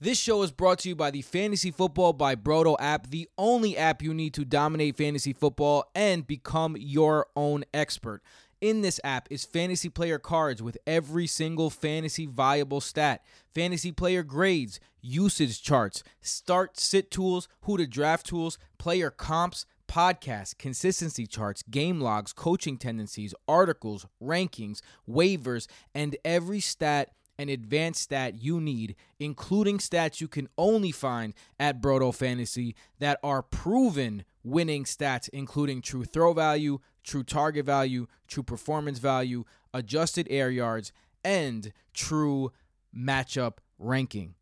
This show is brought to you by the Fantasy Football by Brodo app, the only app you need to dominate fantasy football and become your own expert. In this app is fantasy player cards with every single fantasy viable stat, fantasy player grades, usage charts, start sit tools, who to draft tools, player comps, podcasts, consistency charts, game logs, coaching tendencies, articles, rankings, waivers, and every stat and advanced stat you need, including stats you can only find at Brodo Fantasy that are proven winning stats, including true throw value, true target value, true performance value, adjusted air yards, and true matchup ranking.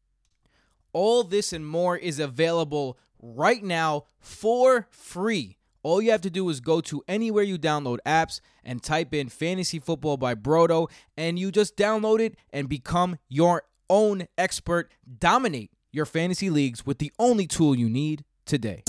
All this and more is available right now for free. All you have to do is go to anywhere you download apps and type in Fantasy Football by Brodo, and you just download it and become your own expert. Dominate your fantasy leagues with the only tool you need today.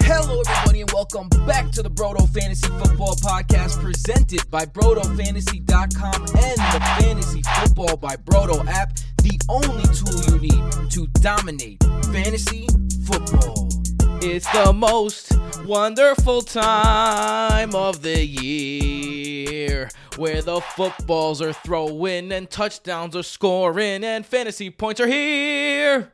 Hello, everybody, and welcome back to the Brodo Fantasy Football Podcast presented by BrodoFantasy.com and the Fantasy Football by Brodo app, the only tool you need to dominate fantasy football. It's the most wonderful time of the year where the footballs are throwing and touchdowns are scoring and fantasy points are here.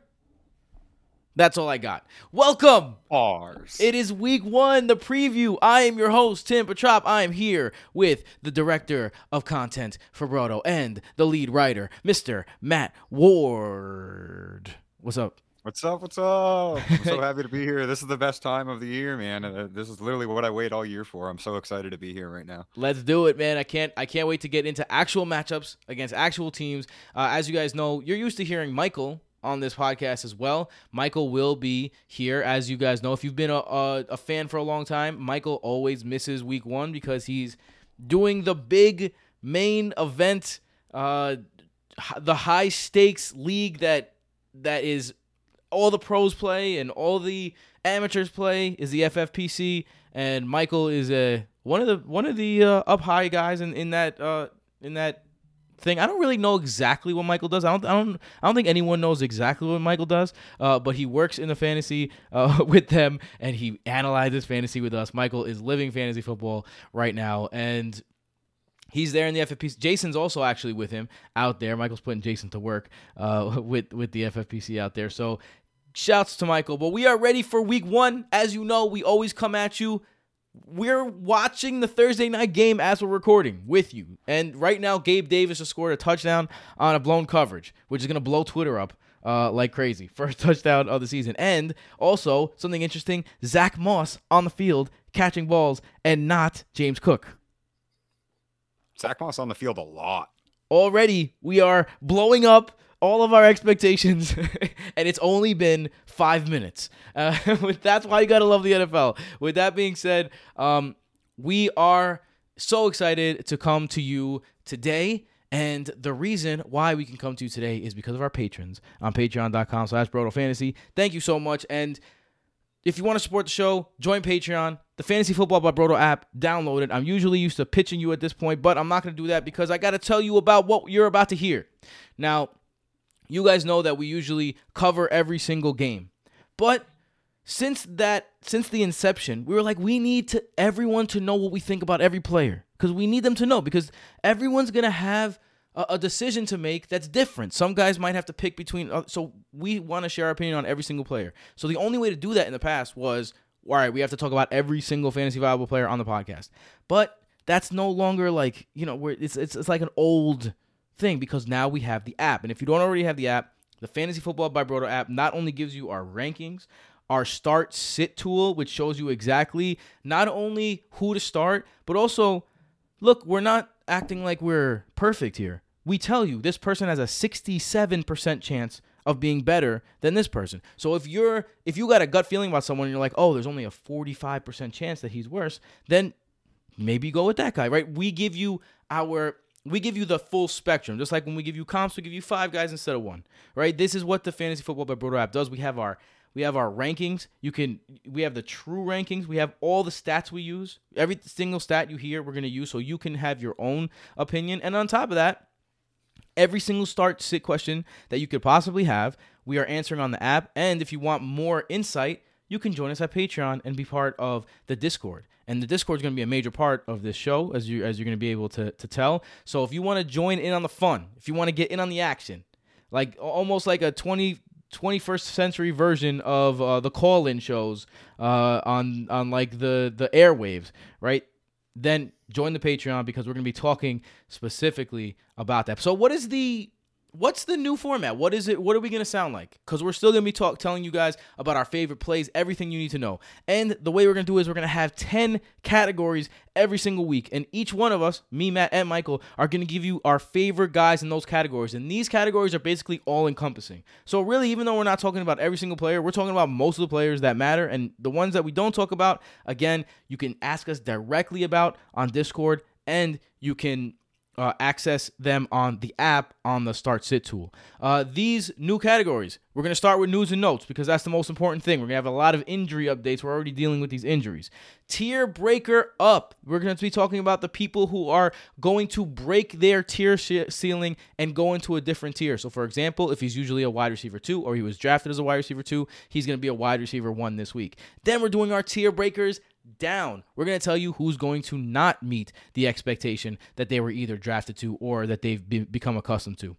That's all I got. Welcome. Bars. It is week one, the preview. I am your host, Tim Petrop. I am here with the director of content for Brodo and the lead writer, Mr. Matt Ward. What's up? What's up? What's up? I'm so happy to be here. This is the best time of the year, man. Uh, this is literally what I wait all year for. I'm so excited to be here right now. Let's do it, man. I can't I can't wait to get into actual matchups against actual teams. Uh, as you guys know, you're used to hearing Michael on this podcast as well. Michael will be here, as you guys know. If you've been a, a, a fan for a long time, Michael always misses week one because he's doing the big main event, uh, the high stakes league that that is all the pros play and all the amateurs play is the FFPC, and Michael is a one of the one of the uh, up high guys in in that uh, in that thing. I don't really know exactly what Michael does. I don't I don't I don't think anyone knows exactly what Michael does. Uh, but he works in the fantasy uh, with them and he analyzes fantasy with us. Michael is living fantasy football right now and He's there in the FFPC. Jason's also actually with him out there. Michael's putting Jason to work uh, with with the FFPC out there. So Shouts to Michael. But we are ready for week one. As you know, we always come at you. We're watching the Thursday night game as we're recording with you. And right now, Gabe Davis has scored a touchdown on a blown coverage, which is going to blow Twitter up uh, like crazy. First touchdown of the season. And also, something interesting Zach Moss on the field catching balls and not James Cook. Zach Moss on the field a lot. Already, we are blowing up all of our expectations, and it's only been five minutes. Uh, that's why you gotta love the NFL. With that being said, um, we are so excited to come to you today. And the reason why we can come to you today is because of our patrons on patreon.com slash Fantasy. Thank you so much. And if you want to support the show, join Patreon. The Fantasy Football by Brodo app, download it. I'm usually used to pitching you at this point, but I'm not going to do that because I got to tell you about what you're about to hear. Now, you guys know that we usually cover every single game. But since that since the inception, we were like we need to everyone to know what we think about every player because we need them to know because everyone's going to have a, a, decision to make that's different. Some guys might have to pick between uh, so we want to share our opinion on every single player. So the only way to do that in the past was all right, we have to talk about every single fantasy viable player on the podcast. But that's no longer like, you know, where it's it's it's like an old thing because now we have the app. And if you don't already have the app, the Fantasy Football by Brodo app not only gives you our rankings, our start sit tool, which shows you exactly not only who to start, but also look, we're not acting like we're perfect here. We tell you this person has a 67% chance of being better than this person. So if you're if you got a gut feeling about someone and you're like, "Oh, there's only a 45% chance that he's worse," then maybe go with that guy, right? We give you our we give you the full spectrum. Just like when we give you comps, we give you five guys instead of one. Right? This is what the Fantasy Football by Brodo app does. We have our we have our rankings. You can we have the true rankings. We have all the stats we use. Every single stat you hear, we're gonna use, so you can have your own opinion. And on top of that, Every single start sit question that you could possibly have, we are answering on the app. And if you want more insight, you can join us at Patreon and be part of the Discord. And the Discord is going to be a major part of this show, as you as you're going to be able to to tell. So if you want to join in on the fun, if you want to get in on the action, like almost like a 20 21st century version of uh, the call-in shows uh, on on like the the airwaves, right? Then join the Patreon because we're going to be talking specifically about that. So what is the what's the new format? What is it? What are we gonna sound like? Because we're still gonna be talk telling you guys about our favorite plays, everything you need to know. And the way we're gonna do is we're gonna have ten categories every single week, and each one of us, me, Matt, and Michael, are gonna give you our favorite guys in those categories. And these categories are basically all encompassing. So really, even though we're not talking about every single player, we're talking about most of the players that matter, and the ones that we don't talk about, again, you can ask us directly about on Discord, and you can uh, access them on the app on the Start Sit tool. Uh, these new categories, we're going to start with news and notes because that's the most important thing. We're going to have a lot of injury updates. We're already dealing with these injuries. Tier breaker up. We're going to be talking about the people who are going to break their tier ceiling and go into a different tier. So, for example, if he's usually a wide receiver two or he was drafted as a wide receiver two, he's going to be a wide receiver one this week. Then we're doing our tier breakers down. We're going to tell you who's going to not meet the expectation that they were either drafted to or that they've be- become accustomed to.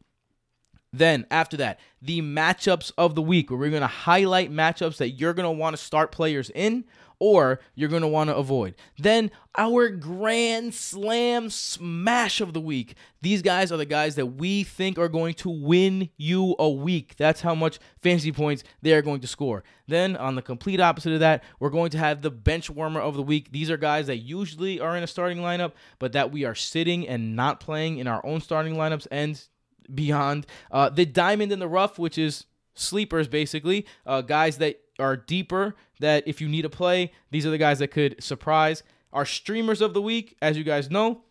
Then, after that, the matchups of the week, where we're going to highlight matchups that you're going to want to start players in or you're going to want to avoid. Then, our Grand Slam Smash of the week. These guys are the guys that we think are going to win you a week. That's how much fantasy points they are going to score. Then, on the complete opposite of that, we're going to have the bench warmer of the week. These are guys that usually are in a starting lineup, but that we are sitting and not playing in our own starting lineups and beyond. Uh, the diamond in the rough, which is sleepers basically, uh, guys that are deeper. That if you need a play, these are the guys that could surprise. Our streamers of the week, as you guys know,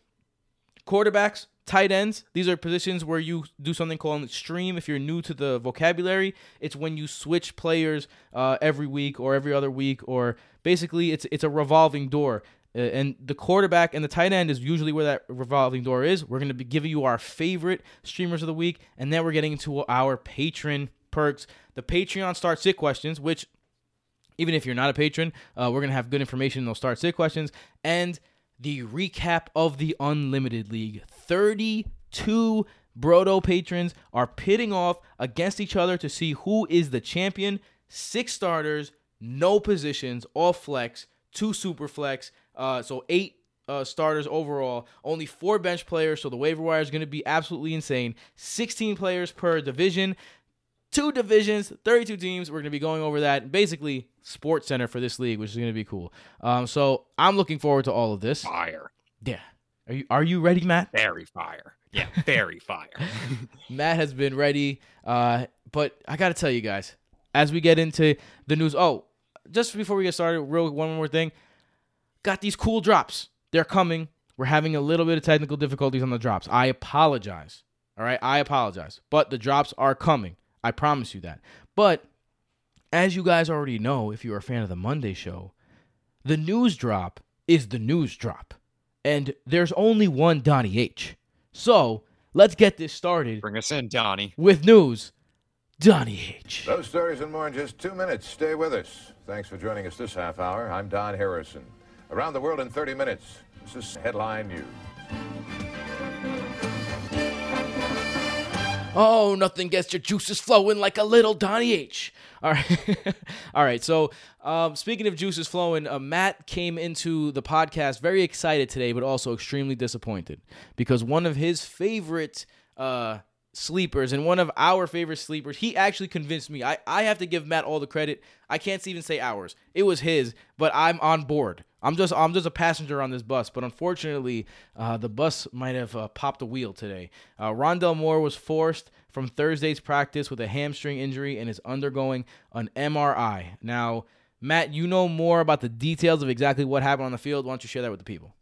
quarterbacks, tight ends. These are positions where you do something called stream. If you're new to the vocabulary, it's when you switch players uh, every week or every other week, or basically it's it's a revolving door. Uh, and the quarterback and the tight end is usually where that revolving door is. We're going to be giving you our favorite streamers of the week, and then we're getting into our patron perks. The Patreon start sit questions, which even if you're not a patron, uh, we're to have good information in those start sit questions, and the recap of the Unlimited League. 32 Brodo patrons are pitting off against each other to see who is the champion. Six starters, no positions, all flex, two super flex. Uh, so eight uh, starters overall, only four bench players. So the waiver wire is going to be absolutely insane. 16 players per division, two divisions, 32 teams. We're going to be going over that. Basically, Sports Center for this league, which is going to be cool. Um, so I'm looking forward to all of this. Fire. Yeah. Are you Are you ready, Matt? Very fire. Yeah, very fire. Matt has been ready. Uh, but I got to tell you guys, as we get into the news. Oh, just before we get started, real one more thing got these cool drops. They're coming. We're having a little bit of technical difficulties on the drops. I apologize. All right, I apologize. But the drops are coming. I promise you that. But as you guys already know, if you're a fan of the Monday show, the news drop is the news drop. And there's only one Donnie H. So let's get this started. Bring us in, Donnie. With news, Donnie H. Those stories and more in just two minutes. Stay with us. Thanks for joining us this half hour. I'm Don Harrison. Around the world in 30 minutes. This is Headline News. Oh, nothing gets your juices flowing like a little Donnie H. All right. All right. So, um, speaking of juices flowing, uh, Matt came into the podcast very excited today, but also extremely disappointed because one of his favorite uh, sleepers and one of our favorite sleepers, he actually convinced me. I, I have to give Matt all the credit. I can't even say ours. It was his, but I'm on board. I'm just I'm just a passenger on this bus, but unfortunately, uh, the bus might have uh, popped a wheel today. Uh, Rondale Moore was forced from Thursday's practice with a hamstring injury and is undergoing an MRI. Now, Matt, you know more about the details of exactly what happened on the field. Why don't you share that with the people?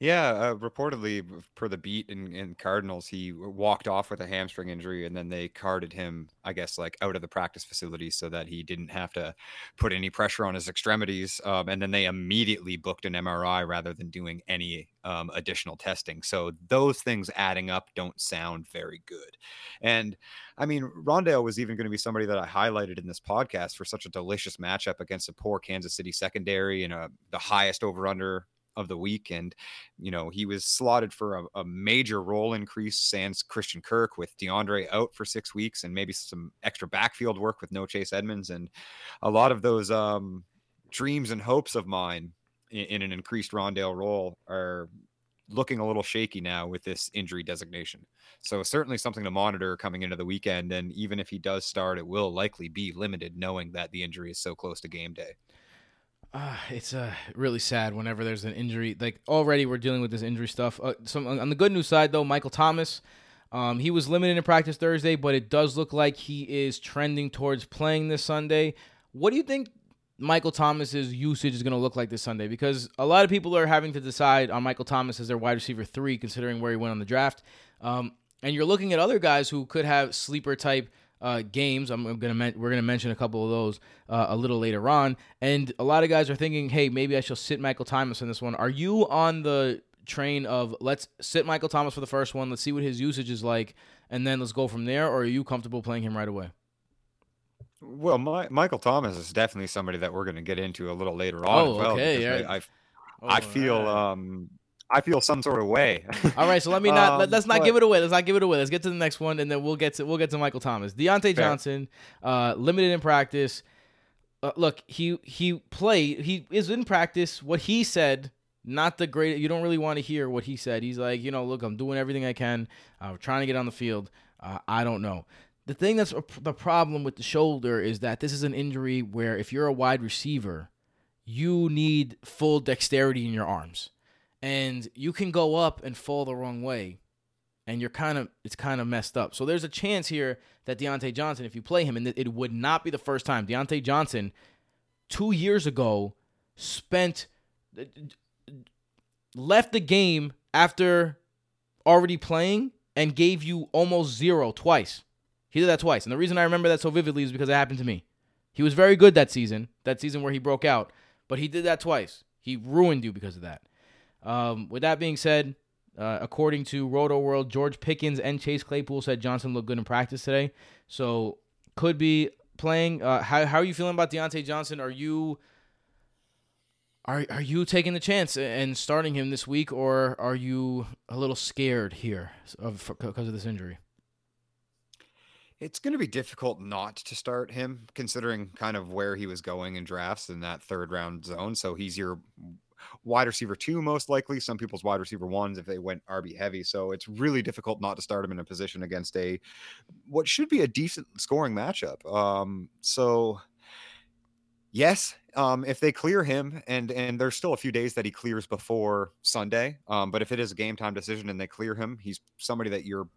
Yeah, uh, reportedly, per the beat in, in Cardinals, he walked off with a hamstring injury, and then they carted him, I guess, like out of the practice facility so that he didn't have to put any pressure on his extremities. Um, and then they immediately booked an MRI rather than doing any um, additional testing. So those things adding up don't sound very good. And I mean, Rondale was even going to be somebody that I highlighted in this podcast for such a delicious matchup against a poor Kansas City secondary and a, the highest over under of the week. And, you know, he was slotted for a, a, major role increase sans Christian Kirk with DeAndre out for six weeks and maybe some extra backfield work with no Chase Edmonds. And a lot of those um, dreams and hopes of mine in, in an increased Rondale role are looking a little shaky now with this injury designation. So certainly something to monitor coming into the weekend. And even if he does start, it will likely be limited, knowing that the injury is so close to game day. Uh, it's uh, really sad whenever there's an injury. Like already, we're dealing with this injury stuff. Uh, some on the good news side, though, Michael Thomas, um, he was limited in practice Thursday, but it does look like he is trending towards playing this Sunday. What do you think Michael Thomas's usage is going to look like this Sunday? Because a lot of people are having to decide on Michael Thomas as their wide receiver three, considering where he went on the draft. Um, and you're looking at other guys who could have sleeper type uh, games. I'm, I'm gonna men- we're gonna mention a couple of those uh, a little later on. And a lot of guys are thinking, hey, maybe I shall sit Michael Thomas in this one. Are you on the train of let's sit Michael Thomas for the first one, let's see what his usage is like, and then let's go from there? Or are you comfortable playing him right away? Well, my, Michael Thomas is definitely somebody that we're going to get into a little later on. Oh, well, okay. Yeah. I, I, oh, I feel right. um, I feel some sort of way. All right, so let me not um, let, us not but, give it away. Let's not give it away. Let's get to the next one, and then we'll get to we'll get to Michael Thomas, Diontae Johnson, uh, limited in practice. Uh, look, he he played. He is in practice. What he said, not the great. You don't really want to hear what he said. He's like, you know, look, I'm doing everything I can. I'm trying to get on the field. Uh, I don't know. The thing that's the problem with the shoulder is that this is an injury where if you're a wide receiver, you need full dexterity in your arms and you can go up and fall the wrong way and you're kind of it's kind of messed up. So there's a chance here that Diontae Johnson, if you play him, and it would not be the first time. Diontae Johnson, two years ago, spent left the game after already playing and gave you almost zero twice. He did that twice, and the reason I remember that so vividly is because it happened to me. He was very good that season, that season where he broke out, but he did that twice. He ruined you because of that. Um, with that being said, uh, according to Rotoworld, George Pickens and Chase Claypool said Johnson looked good in practice today, so could be playing. Uh, how how are you feeling about Diontae Johnson? Are you are are you taking the chance and starting him this week, or are you a little scared here of because of this injury? It's going to be difficult not to start him, considering kind of where he was going in drafts in that third round zone. So he's your wide receiver two, most likely. Some people's wide receiver ones if they went RB heavy. So it's really difficult not to start him in a position against a what should be a decent scoring matchup. Um, so yes, um, if they clear him, and and there's still a few days that he clears before Sunday. Um, but if it is a game time decision and they clear him, he's somebody that you're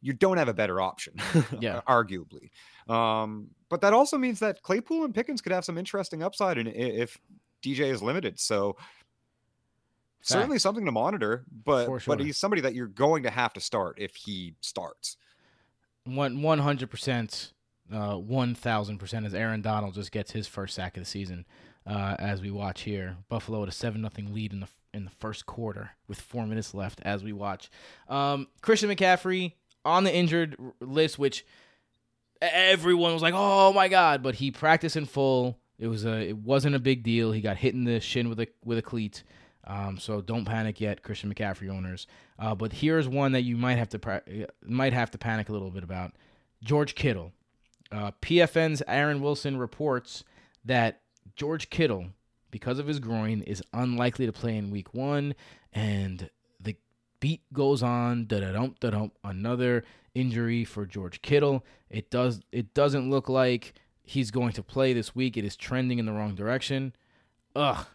you don't have a better option, yeah, arguably. Um, but that also means that Claypool and Pickens could have some interesting upside, and if DJ is limited. So Fact. certainly something to monitor, but sure. but he's somebody that you're going to have to start if he starts. One one hundred percent, uh, one thousand percent as Aaron Donald just gets his first sack of the season. Uh, as we watch here, Buffalo with a seven nothing lead in the in the first quarter with four minutes left. As we watch, um, Christian McCaffrey on the injured list, which everyone was like, "Oh my god!" But he practiced in full. It was a it wasn't a big deal. He got hit in the shin with a with a cleat. Um, so don't panic yet, Christian McCaffrey owners. Uh, but here's one that you might have to pra- might have to panic a little bit about. George Kittle. Uh, PFN's Aaron Wilson reports that George Kittle, because of his groin, is unlikely to play in Week One, and the beat goes on. Da da dum da dum. Another injury for George Kittle. It does. It doesn't look like he's going to play this week. It is trending in the wrong direction. Ugh,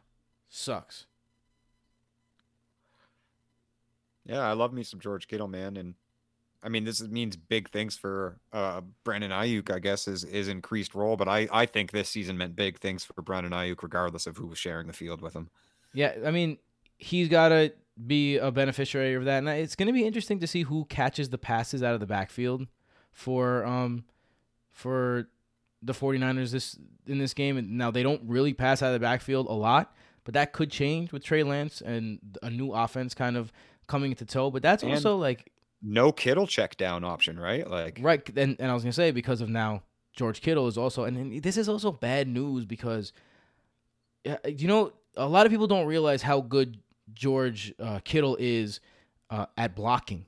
sucks. Yeah, I love me some George Kittle, man, and I mean this means big things for uh, Brandon Aiyuk. I guess is is increased role, but I I think this season meant big things for Brandon Aiyuk, regardless of who was sharing the field with him. Yeah, I mean he's got to be a beneficiary of that. And it's going to be interesting to see who catches the passes out of the backfield for um for the 49ers this in this game. And now they don't really pass out of the backfield a lot, but that could change with Trey Lance and a new offense kind of coming into tow. But that's And- also like No Kittle check down option, right? Like right. And, and I was gonna say because of now George Kittle is also, and this is also bad news because, you know, a lot of people don't realize how good George uh, Kittle is uh, at blocking,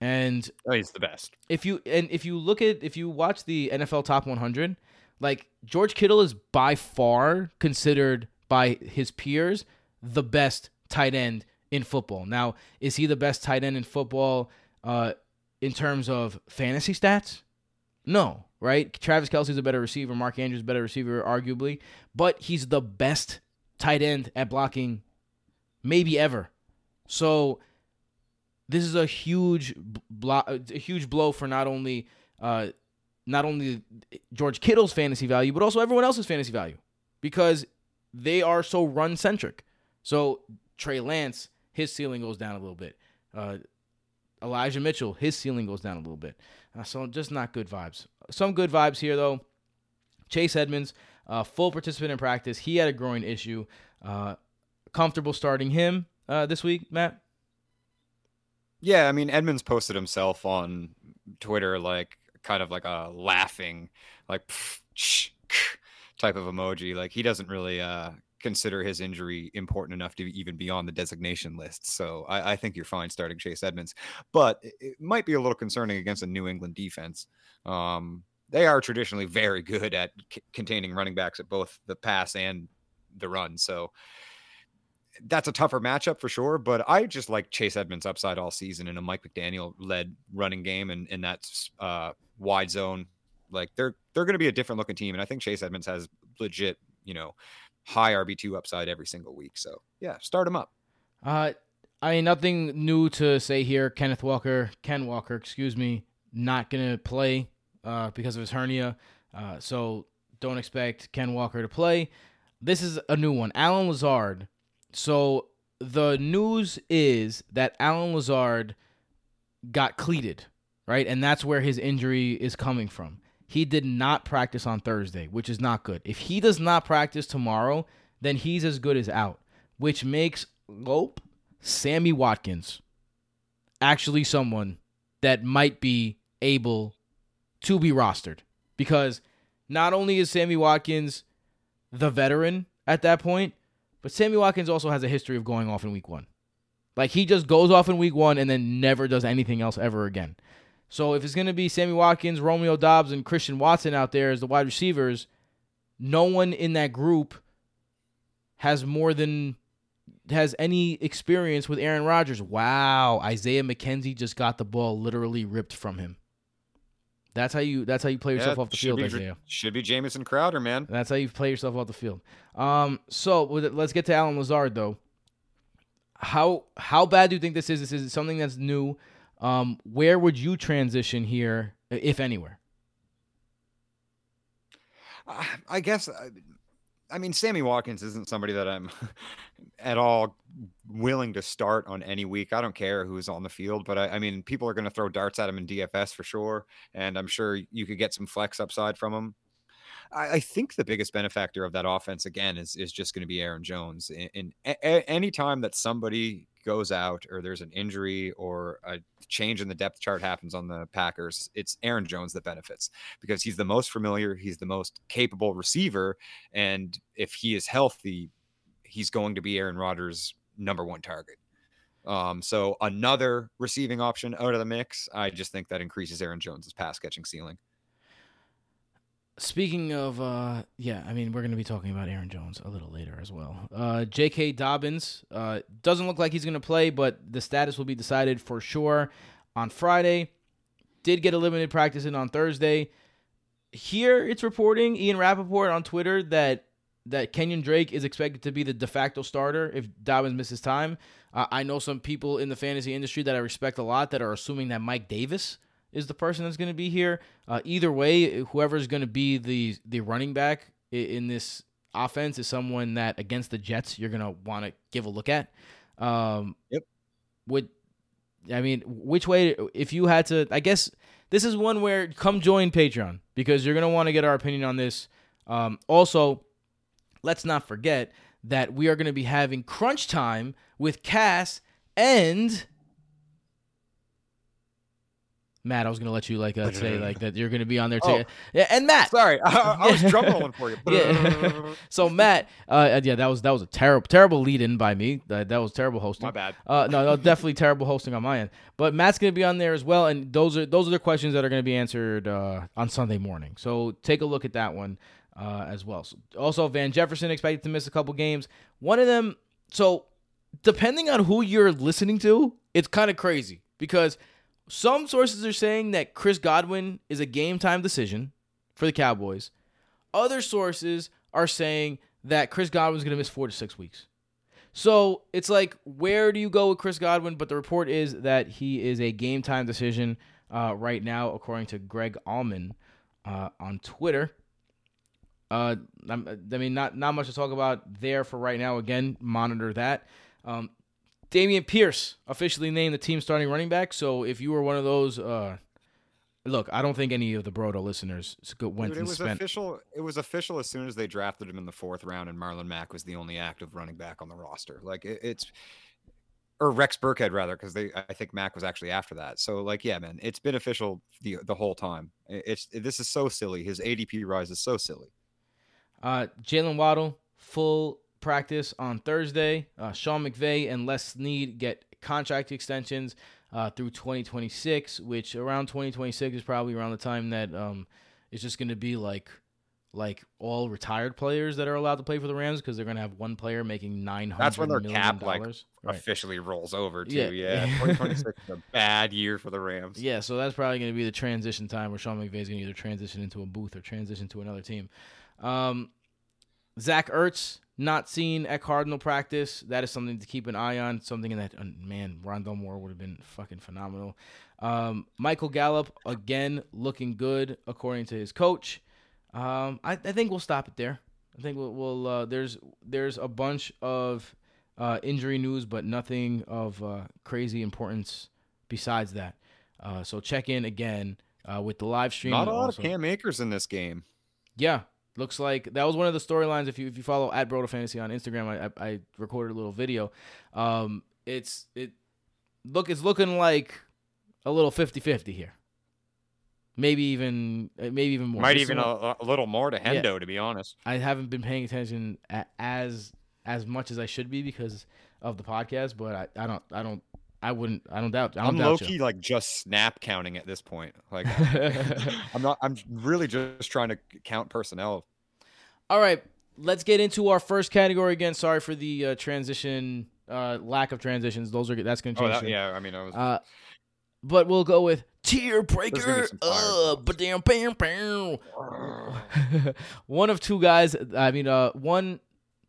and oh, he's the best. if you and if you look at if you watch the NFL Top 100, like George Kittle is by far considered by his peers the best tight end in football. Now, is he the best tight end in football uh, in terms of fantasy stats? No, right? Travis Kelce's a better receiver. Mark Andrews better receiver, arguably, but he's the best tight end at blocking, maybe ever. So this is a huge blo- a huge blow for not only uh, not only George Kittle's fantasy value, but also everyone else's fantasy value because they are so run centric. So Trey Lance, his ceiling goes down a little bit. Uh, Elijah Mitchell, his ceiling goes down a little bit. Uh, so just not good vibes. Some good vibes here though. Chase Edmonds, uh, full participant in practice. He had a groin issue. Uh, comfortable starting him uh, this week, Matt. Yeah, I mean Edmonds posted himself on Twitter like kind of like a laughing like type of emoji. Like he doesn't really uh consider his injury important enough to even be on the designation list. So I, I think you're fine starting Chase Edmonds, but it, it might be a little concerning against a New England defense. Um, they are traditionally very good at c- containing running backs at both the pass and the run. So that's a tougher matchup for sure. But I just like Chase Edmonds upside all season in a Mike McDaniel led running game and in that uh, wide zone. Like they're they're going to be a different looking team, and I think Chase Edmonds has legit, you know, high RB two upside every single week. So yeah, start him up. Uh, I mean, nothing new to say here. Kenneth Walker, Ken Walker, excuse me, not gonna play uh, because of his hernia. Uh, so don't expect Ken Walker to play. This is a new one. Allen Lazard. So the news is that Allen Lazard got cleated, right? And that's where his injury is coming from. He did not practice on Thursday, which is not good. If he does not practice tomorrow, then he's as good as out, which makes Lope, Sammy Watkins, actually someone that might be able to be rostered. Because not only is Sammy Watkins the veteran at that point, but Sammy Watkins also has a history of going off in week one. Like he just goes off in week one and then never does anything else ever again. So if it's going to be Sammy Watkins, Romeo Doubs, and Christian Watson out there as the wide receivers, no one in that group has more than has any experience with Aaron Rodgers. Wow, Isaiah McKenzie just got the ball literally ripped from him. That's how you. That's how you play yourself Yeah, off the field, be, Isaiah. Should be Jamison Crowder, man. That's how you play yourself off the field. Um, so with it, let's get to Allen Lazard though. How how bad do you think this is? This is something that's new. Um, where would you transition here, if anywhere? I- I guess. I- I mean, Sammy Watkins isn't somebody that I'm at all willing to start on any week. I don't care who's on the field, but I, I mean, people are going to throw darts at him in DFS for sure, and I'm sure you could get some flex upside from him. I, think the biggest benefactor of that offense again is is just going to be Aaron Jones. In, in a- any time that somebody goes out or there's an injury or a change in the depth chart happens on the Packers, it's Aaron Jones that benefits because he's the most familiar, he's the most capable receiver, and if he is healthy, he's going to be Aaron Rodgers' number one target. Um, so another receiving option out of the mix, I just think that increases Aaron Jones' pass catching ceiling. Speaking of, uh, yeah, I mean, we're going to be talking about Aaron Jones a little later as well. Uh, J.K. Dobbins uh, doesn't look like he's going to play, but the status will be decided for sure on Friday. Did get a limited practice in on Thursday. Here it's reporting, Ian Rapoport on Twitter, that that Kenyon Drake is expected to be the de facto starter if Dobbins misses time. Uh, I know some people in the fantasy industry that I respect a lot that are assuming that Mike Davis is the person that's going to be here. Uh, either way, whoever's going to be the the running back i- in this offense is someone that against the Jets you're going to want to give a look at. Um, Yep. Would I mean which way? If you had to, I guess this is one where come join Patreon because you're gonna want to get our opinion on this. Um, also, let's not forget that we are gonna be having crunch time with Cass and Matt, I was gonna let you like uh, say like that you're gonna be on there too. Oh. Yeah, and Matt. Sorry, I, I was drum rolling for you. Yeah. So Matt, uh, yeah, that was that was a terrible terrible lead in by me. That that was terrible hosting. My bad. Uh, no, no, definitely terrible hosting on my end. But Matt's gonna be on there as well, and those are those are the questions that are gonna be answered uh, on Sunday morning. So take a look at that one uh, as well. So also, Van Jefferson expected to miss a couple games. One of them. So depending on who you're listening to, it's kind of crazy because some sources are saying that Chris Godwin is a game time decision for the Cowboys. Other sources are saying that Chris Godwin's going to miss four to six weeks. So it's like, where do you go with Chris Godwin? But the report is that he is a game time decision uh, right now, according to Greg Auman uh, on Twitter. Uh, I mean, not not much to talk about there for right now. Again, monitor that. Um, Dameon Pierce officially named the team starting running back. So if you were one of those, uh, look, I don't think any of the Brodo listeners went Dude, it and was spent. official. It was official as soon as they drafted him in the fourth round, and Marlon Mack was the only active running back on the roster. Like it, it's, or Rex Burkhead rather, because they I think Mack was actually after that. So like, yeah, man, it's been official the the whole time. It's this is so silly. His ADP rise is so silly. Uh, Jaylen Waddle full practice on Thursday. Uh, Sean McVay and Les Snead get contract extensions uh, through 2026, which around 2026 is probably around the time that um, it's just going to be like like all retired players that are allowed to play for the Rams because they're going to have one player making nine hundred. That's when their cap, like, right. Officially rolls over too. Yeah. Yeah, 2026 is a bad year for the Rams. Yeah, so that's probably going to be the transition time where Sean McVay is going to either transition into a booth or transition to another team. Um, Zach Ertz not seen at Cardinal practice. That is something to keep an eye on. Something in that uh, man, Rondale Moore would have been fucking phenomenal. Um, Michael Gallup again looking good according to his coach. Um, I, I think we'll stop it there. I think we'll, we'll uh, there's there's a bunch of uh, injury news, but nothing of uh, crazy importance besides that. Uh, so check in again uh, with the live stream. Not a lot also- of Cam Akers in this game. yeah, looks like that was one of the storylines. If you if you follow at Brodo Fantasy on Instagram, I, I I recorded a little video. Um, it's it look it's looking like a little 50-50 here. Maybe even uh, maybe even more. Might even a, a little more to Yeah. Hendo, to be honest. I haven't been paying attention as as much as I should be because of the podcast, but I, I don't I don't I wouldn't I don't doubt I don't I'm doubt low you. key like just snap counting at this point. Like I'm not. I'm really just trying to count personnel. All right, let's get into our first category again. Sorry for the uh, transition, uh, lack of transitions. Those are that's going to Oh, change. that, yeah. I mean, I was. Uh, but we'll go with tier breaker. Uh, damn, bam, bam. one of two guys. I mean, uh, one,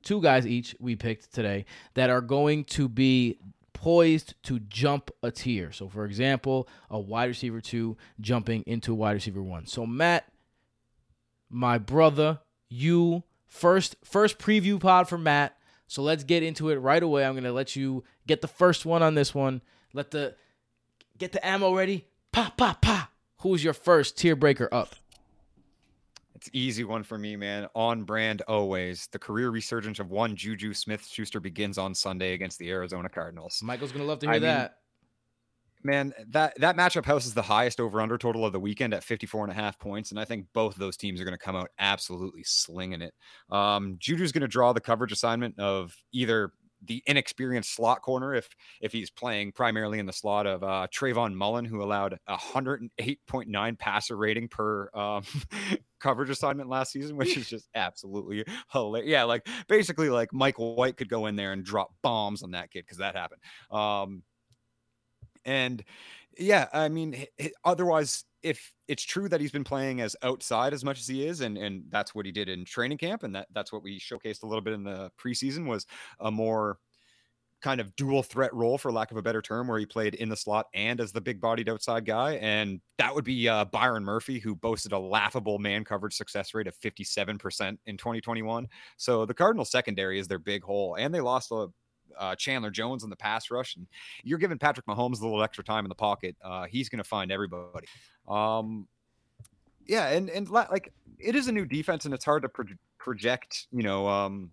two guys each we picked today that are going to be poised to jump a tier. So, for example, a wide receiver two jumping into wide receiver one. So, Matt, my brother, you first first preview pod for Matt. So let's get into it right away. I'm gonna let you get the first one on this one. Let the get the ammo ready. Pa pa pa. Who's your first tier breaker up? It's easy one for me, man. On brand always. The career resurgence of one Juju Smith Schuster begins on Sunday against the Arizona Cardinals. Michael's gonna love to hear I mean, that. Man, that that matchup houses the highest over under total of the weekend at 54 and a half points. And I think both of those teams are going to come out absolutely slinging it. Um, Juju's going to draw the coverage assignment of either the inexperienced slot corner if if he's playing primarily in the slot of uh, Trayvon Mullen, who allowed a 108.9 passer rating per um, coverage assignment last season, which is just absolutely hilarious. Yeah, like basically like Michael White could go in there and drop bombs on that kid because that happened. Um, and yeah, I mean, otherwise, if it's true that he's been playing as outside as much as he is, and and that's what he did in training camp, and that that's what we showcased a little bit in the preseason was a more kind of dual threat role, for lack of a better term, where he played in the slot and as the big bodied outside guy, and that would be uh, Byron Murphy, who boasted a laughable man coverage success rate of 57% in 2021. So the Cardinal secondary is their big hole, and they lost a uh, Chandler Jones in the pass rush, and you're giving Patrick Mahomes a little extra time in the pocket. Uh, he's going to find everybody. Um, yeah, and and like it is a new defense, and it's hard to pro- project, you know, um,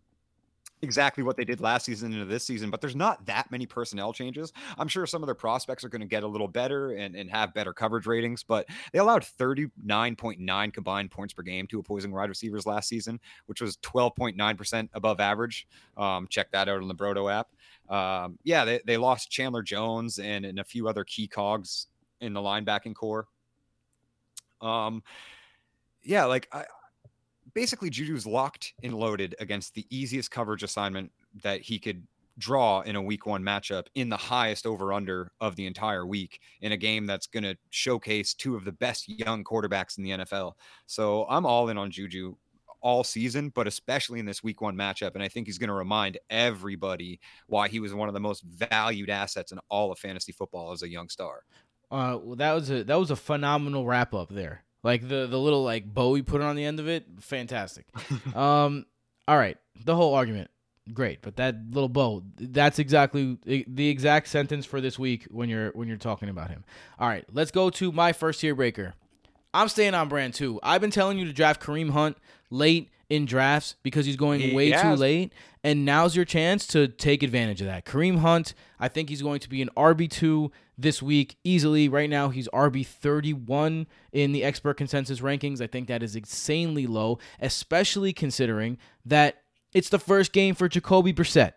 exactly what they did last season into this season, but there's not that many personnel changes. I'm sure some of their prospects are going to get a little better and, and have better coverage ratings, but they allowed 39.9 combined points per game to opposing wide receivers last season, which was 12.9% above average. Um, check that out on the Brodo app. Um, yeah, they, they lost Chandler Jones and, and a few other key cogs in the linebacking core. Um, yeah, like I, basically Juju's locked and loaded against the easiest coverage assignment that he could draw in a week one matchup in the highest over under of the entire week in a game that's going to showcase two of the best young quarterbacks in the NFL. So I'm all in on Juju all season, but especially in this week one matchup. And I think he's going to remind everybody why he was one of the most valued assets in all of fantasy football as a young star. Uh, well, that was a that was a phenomenal wrap up there. Like the the little like bow you put on the end of it, fantastic. um, all right, the whole argument, great, but that little bow, that's exactly the exact sentence for this week when you're when you're talking about him. All right, let's go to my first tier breaker. I'm staying on brand too. I've been telling you to draft Kareem Hunt late in drafts because he's going way too late. And now's your chance to take advantage of that. Kareem Hunt, I think he's going to be an RB2 this week easily. Right now, he's RB 31 in the expert consensus rankings. I think that is insanely low, especially considering that it's the first game for Jacoby Brissett.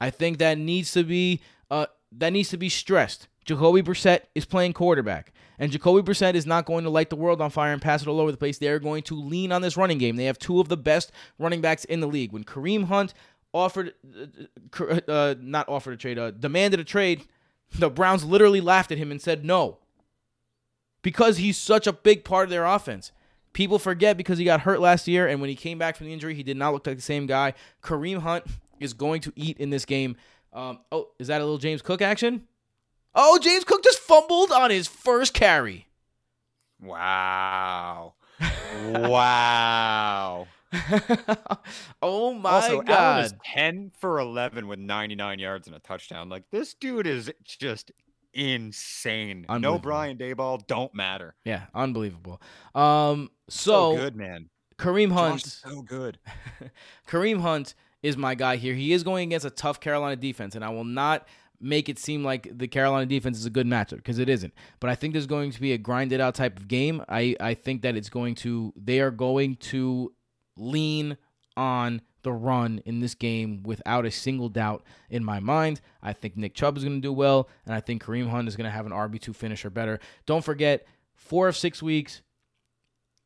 I think that needs to be uh, that needs to be stressed. Jacoby Brissett is playing quarterback, and Jacoby Brissett is not going to light the world on fire and pass it all over the place. They are going to lean on this running game. They have two of the best running backs in the league. When Kareem Hunt offered, uh, uh not offered a trade, uh, demanded a trade the Browns literally laughed at him and said no. Because he's such a big part of their offense. People forget because he got hurt last year, and when he came back from the injury, he did not look like the same guy. Kareem Hunt is going to eat in this game. Um, oh, is that a little James Cook action? Oh, James Cook just fumbled on his first carry. Wow. wow. oh my also, god! Allen is ten for eleven with ninety nine yards and a touchdown. Like this dude is just insane. No Brian Daboll don't matter. Yeah, unbelievable. Um, so, so good man. Kareem Hunt, so good. Kareem Hunt is my guy here. He is going against a tough Carolina defense, and I will not make it seem like the Carolina defense is a good matchup because it isn't. But I think there's going to be a grinded out type of game. I, I think that it's going to they are going to lean on the run in this game without a single doubt in my mind. I think Nick Chubb is going to do well, and I think Kareem Hunt is going to have an RB2 finish or better. Don't forget, four of six weeks,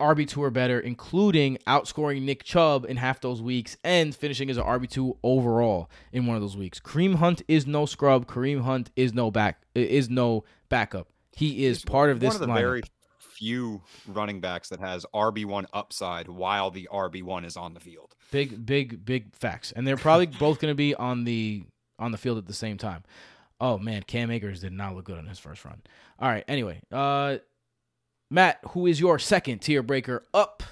RB2 or better, including outscoring Nick Chubb in half those weeks and finishing as an RB2 overall in one of those weeks. Kareem Hunt is no scrub. Kareem Hunt is no back is no backup. He is part of this one of the lineup. very few running backs that has RB1 upside while the RB1 is on the field. Big, big, big facts. And they're probably both going to be on the on the field at the same time. Oh man, Cam Akers did not look good on his first run. All right, anyway, uh Matt, who is your second tier breaker up?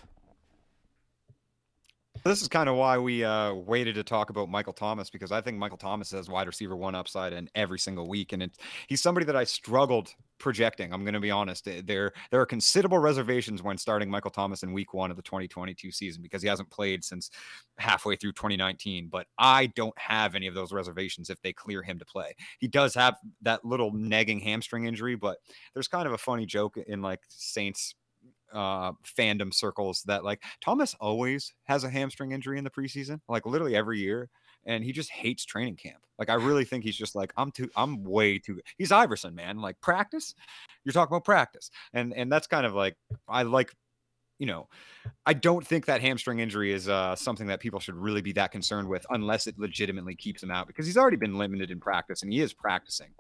This is kind of why we uh, waited to talk about Michael Thomas because I think Michael Thomas has wide receiver one upside in every single week, and it's he's somebody that I struggled projecting. I'm going to be honest. Eh, there there are considerable reservations when starting Michael Thomas in week one of the 2022 season because he hasn't played since halfway through 2019. But I don't have any of those reservations if they clear him to play. He does have that little nagging hamstring injury, but there's kind of a funny joke in like Saints uh, fandom circles that like Thomas always has a hamstring injury in the preseason, like literally every year, and he just hates training camp. Like I really think he's just like I'm too, I'm way too. He's Iverson, man. Like practice, you're talking about practice, and and that's kind of like I like. You know, I don't think that hamstring injury is uh, something that people should really be that concerned with unless it legitimately keeps him out because he's already been limited in practice and he is practicing.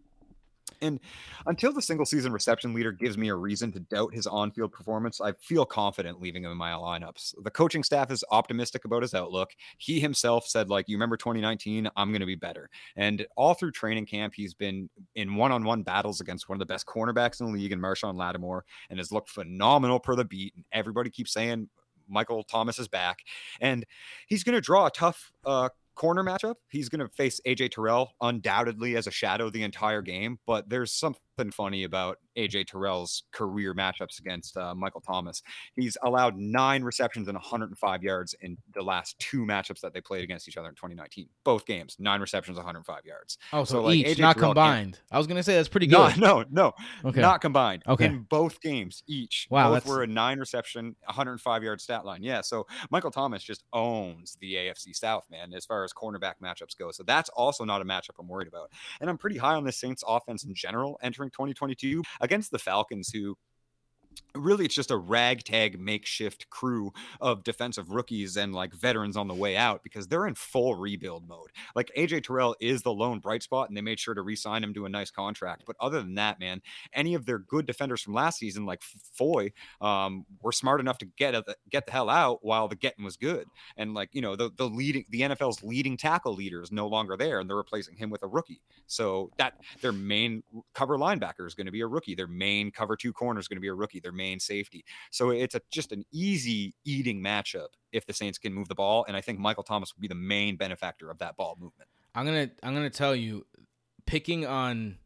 And until the single season reception leader gives me a reason to doubt his on field performance, I feel confident leaving him in my lineups. The coaching staff is optimistic about his outlook. He himself said, like, you remember 2019, I'm going to be better. And all through training camp, he's been in one on one battles against one of the best cornerbacks in the league in Marshon Lattimore and has looked phenomenal per the beat. And everybody keeps saying, Michael Thomas is back, and he's going to draw a tough uh, corner matchup, he's going to face AJ Terrell undoubtedly as a shadow the entire game. But there's something funny about AJ Terrell's career matchups against uh, Michael Thomas. He's allowed nine receptions and 105 yards in the last two matchups that they played against each other in 2019. Both games, nine receptions, 105 yards. Oh, so, So, like, each, AJ not Terrell can't- combined. I was gonna say that's pretty No, good. no, no, okay. not combined. Okay. In both games, each. Wow, Both that's- were a nine reception, 105 yard stat line. Yeah. So Michael Thomas just owns the AFC South, man, as far as cornerback matchups go. So that's also not a matchup I'm worried about. And I'm pretty high on the Saints offense in general entering 2022 against the Falcons, who really it's just a ragtag makeshift crew of defensive rookies and like veterans on the way out because they're in full rebuild mode. Like AJ Terrell is the lone bright spot and they made sure to re-sign him to a nice contract. But other than that, man, any of their good defenders from last season, like Foye, um, were smart enough to get a, get the hell out while the getting was good. And like you know, the the leading the NFL's leading tackle leader is no longer there, and they're replacing him with a rookie. So that their main cover linebacker is going to be a rookie. Their main cover two corner is going to be a rookie. Their main safety. So it's a, just an easy eating matchup if the Saints can move the ball. And I think Michael Thomas will be the main benefactor of that ball movement. I'm gonna I'm gonna tell you, picking on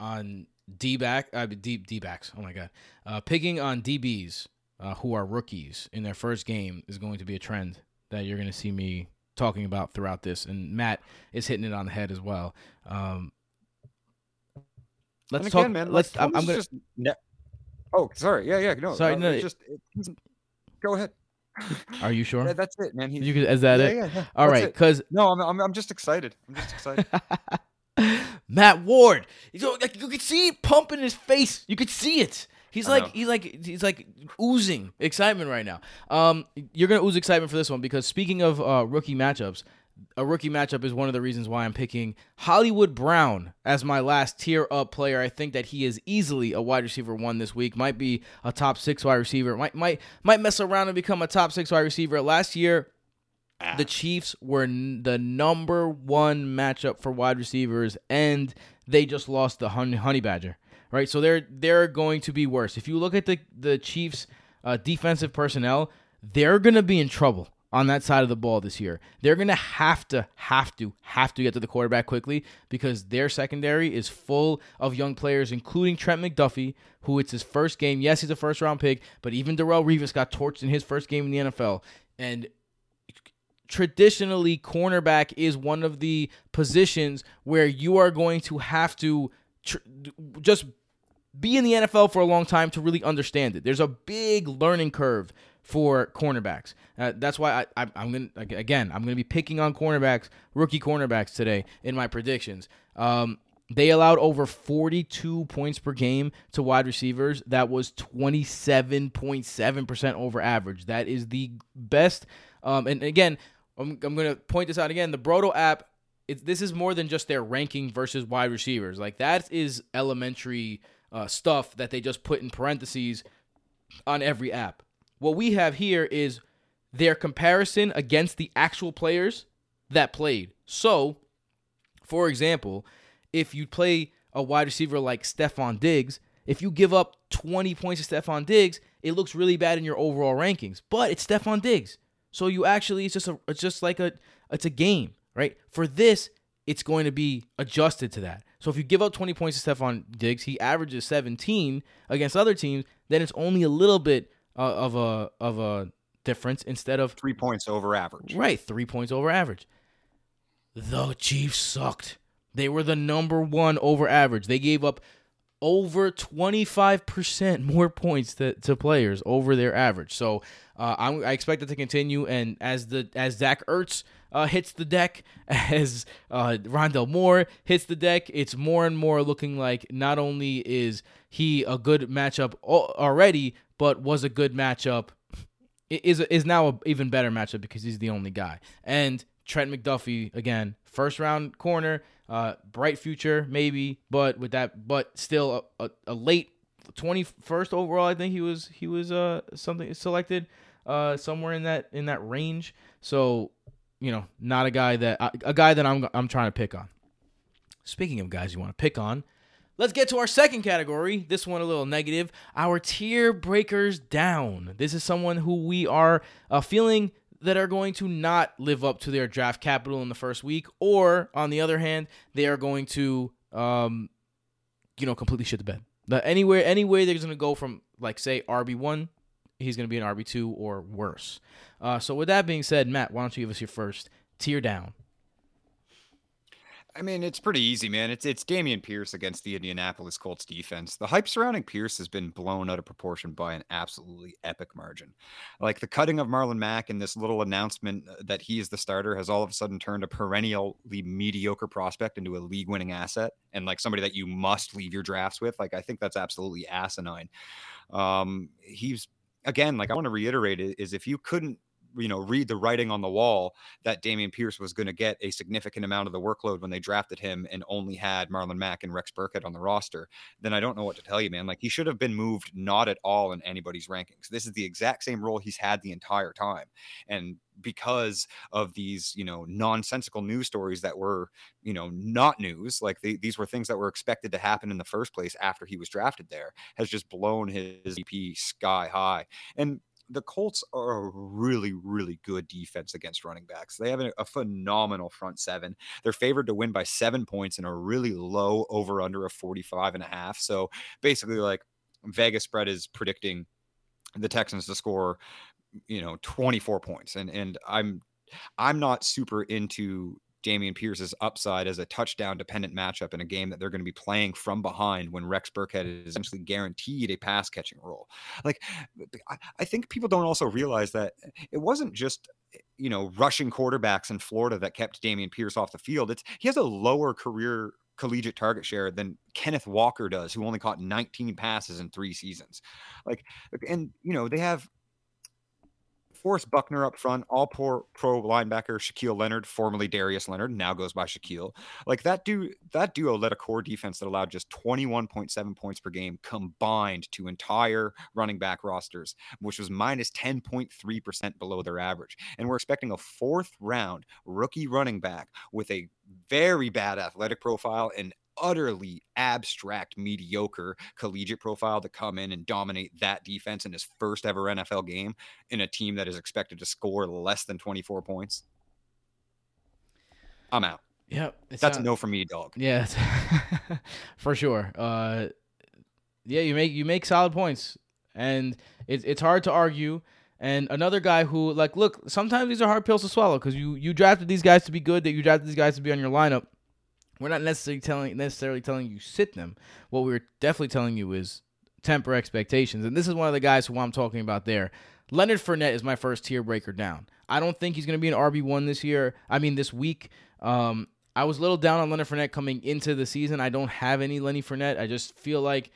on D back uh, D D backs. Oh my god, uh, picking on DBs uh, who are rookies in their first game is going to be a trend that you're gonna see me talking about throughout this, and Matt is hitting it on the head as well. Um, let's and talk. man. let's. like, I'm, I'm gonna. just ne- oh, sorry. Yeah, yeah. No, Sorry, no, it's just go ahead. Are you sure? Yeah, that's it, man. He's, You could, is that yeah, it? yeah, yeah. All right, because No, I'm, I'm, I'm just excited. I'm just excited. Matt Ward. He's like you could see it pumping his face. You could see it. He's like he's like he's like oozing excitement right now. Um, you're gonna ooze excitement for this one because speaking of uh, rookie matchups, a rookie matchup is one of the reasons why I'm picking Hollywood Brown as my last tier up player. I think that he is easily a wide receiver one this week. Might be a top six wide receiver. Might might might mess around and become a top six wide receiver. Last year, the Chiefs were n- the number one matchup for wide receivers, and they just lost the Honey, honey Badger, right? So they're they're going to be worse. If you look at the the Chiefs' uh, defensive personnel, they're going to be in trouble on that side of the ball this year. They're going to have to have to have to get to the quarterback quickly because their secondary is full of young players, including Trent McDuffie, who it's his first game. Yes, he's a first round pick, but even Darrelle Revis got torched in his first game in the NFL, and traditionally cornerback is one of the positions where you are going to have to tr- just be in the NFL for a long time to really understand it. There's a big learning curve for cornerbacks. Uh, that's why I, I, I'm gonna again I'm gonna be picking on cornerbacks, rookie cornerbacks today in my predictions. Um, they allowed over 42 points per game to wide receivers. That was 27.7% over average. That is the best. Um, and again, I'm, I'm going to point this out again. The Brodo app, it, this is more than just their ranking versus wide receivers. Like, that is elementary uh, stuff that they just put in parentheses on every app. What we have here is their comparison against the actual players that played. So, for example, if you play a wide receiver like Stefon Diggs, if you give up 20 points to Stefon Diggs, it looks really bad in your overall rankings. But it's Stefon Diggs. So you actually it's just a it's just like a it's a game, right? For this, it's going to be adjusted to that. So if you give up 20 points to Stefon Diggs, he averages 17 against other teams, then it's only a little bit uh, of a of a difference instead of Three points over average. Right, three points over average. The Chiefs sucked. They were the number one over average. They gave up over 25% more points to, to players over their average. So uh, I'm, I expect it to continue. And as the as Zach Ertz uh, hits the deck, as uh, Rondale Moore hits the deck, it's more and more looking like not only is he a good matchup already, but was a good matchup is is now a even better matchup because he's the only guy. And Trent McDuffie again, first round corner, uh, bright future maybe, but with that, but still a, a, a late twenty first overall. I think he was he was uh something selected uh somewhere in that in that range. So you know, not a guy that a guy that I'm I'm trying to pick on. Speaking of guys you want to pick on, Let's get to our second category. This one a little negative. Our tier breakers down. This is someone who we are uh, feeling that are going to not live up to their draft capital in the first week, or on the other hand, they are going to, um, you know, completely shit the bed. The anywhere, any way they're going to go from like say RB one, he's going to be an RB two or worse. Uh, so with that being said, Matt, why don't you give us your first tier down? I mean, it's pretty easy, man. It's it's Dameon Pierce against the Indianapolis Colts defense. The hype surrounding Pierce has been blown out of proportion by an absolutely epic margin. Like the cutting of Marlon Mack and this little announcement uh, that he is the starter has all of a sudden turned a perennially mediocre prospect into a league-winning asset and like somebody that you must leave your drafts with. Like I think that's absolutely asinine. Um, he's again, like I want to reiterate is if you couldn't you know read the writing on the wall that Dameon Pierce was going to get a significant amount of the workload when they drafted him and only had Marlon Mack and Rex Burkhead on the roster, then I don't know what to tell you, man. Like he should have been moved not at all in anybody's rankings. This is the exact same role he's had the entire time. And because of these, you know, nonsensical news stories that were, you know, not news, like they, these were things that were expected to happen in the first place after he was drafted there, has just blown his EP sky high. And the Colts are a really, really good defense against running backs. They have a, a, phenomenal front seven. They're favored to win by seven points and a really low over under of 45 and a half. So basically, like Vegas spread is predicting the Texans to score, you know, 24 points. And and I'm I'm not super into Dameon Pierce's upside as a touchdown dependent matchup in a game that they're going to be playing from behind when Rex Burkhead is essentially guaranteed a pass catching role. Like, I think people don't also realize that it wasn't just you know rushing quarterbacks in Florida that kept Dameon Pierce off the field. It's he has a lower career collegiate target share than Kenneth Walker does, who only caught 19 passes in three seasons. Like, and you know they have Forrest Buckner up front, all pro, pro linebacker Shaquille Leonard, formerly Darius Leonard, now goes by Shaquille. Like that duo, that duo led a core defense that allowed just 21.7 points per game combined to entire running back rosters, which was minus 10.3% below their average. And we're expecting a fourth round rookie running back with a very bad athletic profile and utterly abstract, mediocre collegiate profile to come in and dominate that defense in his first ever NFL game in a team that is expected to score less than 24 points. I'm out. Yep. That's not, no for me, dog. Yeah, for sure. Uh, yeah, you make you make solid points, and it's it's hard to argue. And another guy who, like, look, sometimes these are hard pills to swallow because you you drafted these guys to be good, that you drafted these guys to be on your lineup, we're not necessarily telling necessarily telling you sit them. What we're definitely telling you is temper expectations. And this is one of the guys who I'm talking about there. Leonard Fournette is my first tier breaker down. I don't think he's going to be an RB one this year. I mean, this week. Um, I was a little down on Leonard Fournette coming into the season. I don't have any Lenny Fournette. I just feel like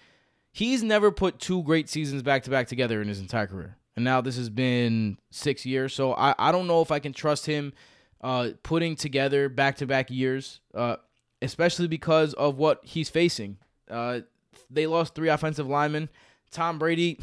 he's never put two great seasons back to back together in his entire career. And now this has been six years. So I, I don't know if I can trust him uh, putting together back to back years. Uh, especially because of what he's facing. Uh, they lost three offensive linemen. Tom Brady,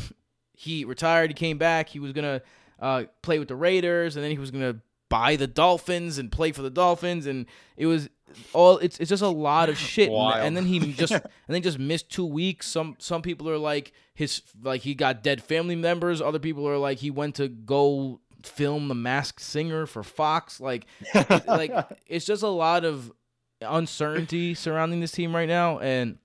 he retired. He came back. He was gonna uh, play with the Raiders, and then he was gonna buy the Dolphins and play for the Dolphins, and it was all. It's it's just a lot of shit. And then he just and then just missed two weeks. Some some people are like his like he got dead family members. Other people are like he went to go film the Masked Singer for Fox. Like like it's just a lot of uncertainty surrounding this team right now, and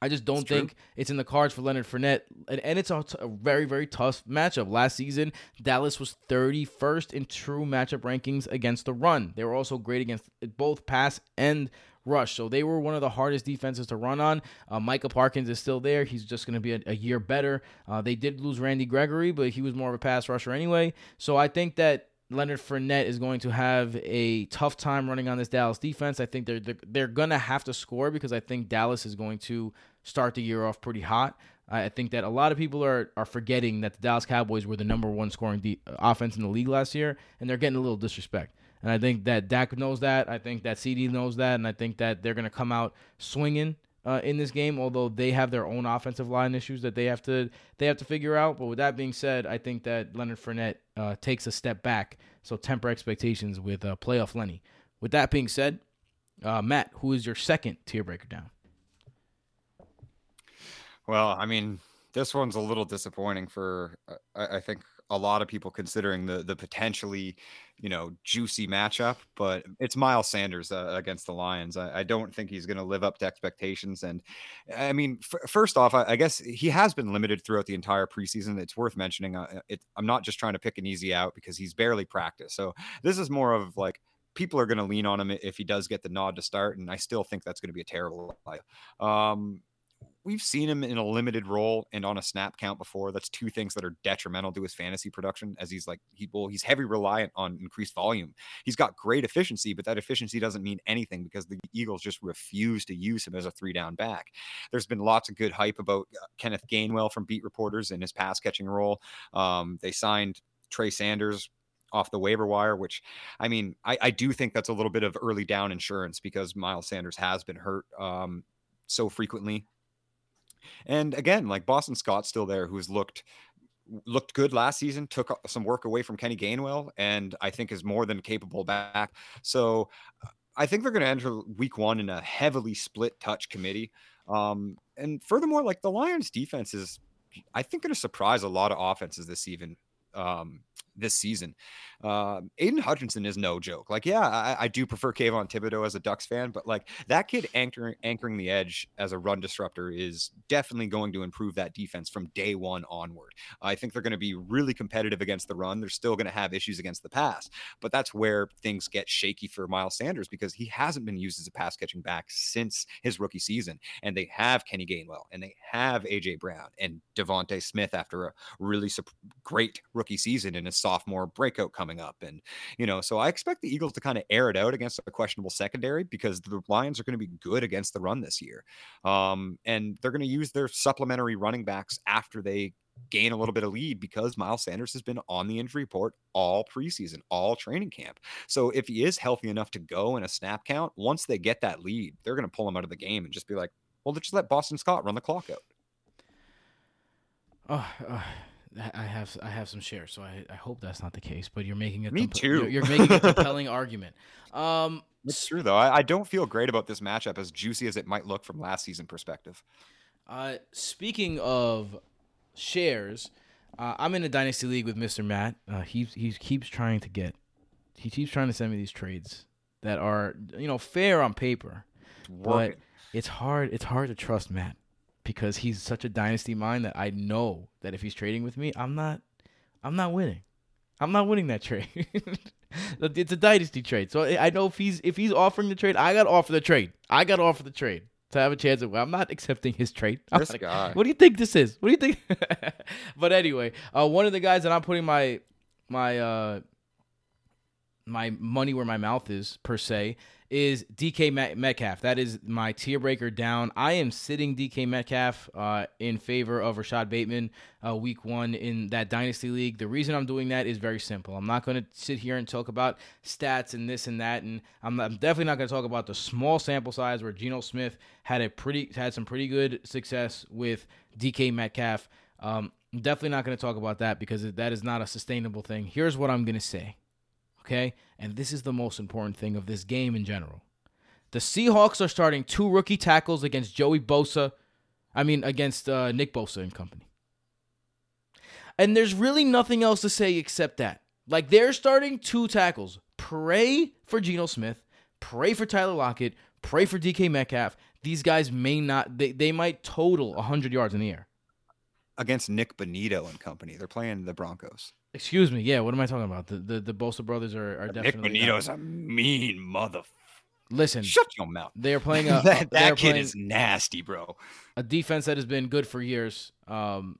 I just don't it's think true. it's in the cards for Leonard Fournette. And, and it's a, t- a very, very tough matchup. Last season, Dallas was 31st in true matchup rankings against the run. They were also great against both pass and rush. So they were one of the hardest defenses to run on. Uh, Micah Parsons is still there. He's just going to be a, a, year better. Uh, they did lose Randy Gregory, but he was more of a pass rusher anyway. So I think that Leonard Fournette is going to have a tough time running on this Dallas defense. I think they're they're, they're going to have to score because I think Dallas is going to start the year off pretty hot. I think that a lot of people are are forgetting that the Dallas Cowboys were the number one scoring de- uh, offense in the league last year, and they're getting a little disrespect. And I think that Dak knows that. I think that CeeDee knows that, and I think that they're going to come out swinging uh, in this game, although they have their own offensive line issues that they have to they have to figure out. But with that being said, I think that Leonard Fournette uh, takes a step back, so temper expectations with uh, playoff Lenny. With that being said, uh, Matt, who is your second tier breaker down? Well, I mean, this one's a little disappointing for uh, I, I think a lot of people considering the the potentially you know juicy matchup but it's miles sanders uh, against the lions. I, I, don't think he's going to live up to expectations and i mean f- first off I, I, guess he has been limited throughout the entire preseason. It's worth mentioning uh, it, i'm not just trying to pick an easy out because he's barely practiced. So this is more of like people are going to lean on him if he does get the nod to start and i still think that's going to be a terrible um we've seen him in a limited role and on a snap count before. That's two things that are detrimental to his fantasy production as he's like he well, he's heavy reliant on increased volume. He's got great efficiency, but that efficiency doesn't mean anything because the Eagles just refuse to use him as a three down back. There's been lots of good hype about uh, Kenneth Gainwell from beat reporters in his pass catching role. Um, they signed Trey Sanders off the waiver wire, which I mean, I, I, do think that's a little bit of early down insurance because Miles Sanders has been hurt um, so frequently and again, like Boston Scott's still there, who's looked looked good last season, took some work away from Kenny Gainwell, and I think is more than capable back. So I think they're going to enter week one in a heavily split touch committee. Um, and furthermore, like the Lions defense is, I think, going to surprise a lot of offenses this even Um, this season. Uh, Aidan Hutchinson is no joke. Like, yeah, I, I, do prefer Kayvon Thibodeaux as a Ducks fan, but like that kid anchoring anchoring the edge as a run disruptor is definitely going to improve that defense from day one onward. I think they're going to be really competitive against the run. They're still going to have issues against the pass, but that's where things get shaky for Miles Sanders because he hasn't been used as a pass catching back since his rookie season. And they have Kenny Gainwell and they have AJ Brown and DeVonta Smith after a really great rookie season in his sophomore breakout coming up. And, you know, so I expect the Eagles to kind of air it out against a questionable secondary because the Lions are going to be good against the run this year. Um, and they're going to use their supplementary running backs after they gain a little bit of lead because Miles Sanders has been on the injury report all preseason, all training camp. So if he is healthy enough to go in a snap count, once they get that lead, they're going to pull him out of the game and just be like, well, let's just let Boston Scott run the clock out. Oh, I have I have some shares, so I, I hope that's not the case. But you're making a me comp- too. You're, you're, making a compelling argument. Um, it's true though. I, I, don't feel great about this matchup, as juicy as it might look from last season perspective. Uh, speaking of shares, uh, I'm in a dynasty league with Mr. Matt. Uh, he he keeps trying to get, he keeps trying to send me these trades that are you know fair on paper, but it's hard. It's hard to trust Matt because he's such a dynasty mind that I know that if he's trading with me, I'm not I'm not winning. I'm not winning that trade. it's a dynasty trade. So I know if he's if he's offering the trade, I got to offer the trade. I got to offer the trade to have a chance of. Well, I'm not accepting his trade. Guy. What do you think this is? What do you think? but anyway, uh, one of the guys that I'm putting my my uh, my money where my mouth is per se is DK Metcalf. That is my tier breaker down. I am sitting DK Metcalf uh, in favor of Rashad Bateman uh, week one in that dynasty league. The reason I'm doing that is very simple. I'm not going to sit here and talk about stats and this and that, and I'm, I'm definitely not going to talk about the small sample size where Geno Smith had a pretty had some pretty good success with DK Metcalf. Um, I'm definitely not going to talk about that because that is not a sustainable thing. Here's what I'm going to say okay? And this is the most important thing of this game in general. The Seahawks are starting two rookie tackles against Joey Bosa. I mean, against uh, Nick Bosa and company. And there's really nothing else to say except that. Like, they're starting two tackles. Pray for Geno Smith. Pray for Tyler Lockett. Pray for DK Metcalf. These guys may not, they, they might total 100 yards in the air. Against Nik Bonitto and company. They're playing the Broncos. Excuse me. Yeah, what am I talking about? The the, the Bosa brothers are, are definitely. Nik Bonitto's a mean mother. Listen, shut your mouth. They are playing a that, that kid is nasty, bro. A defense that has been good for years. Um,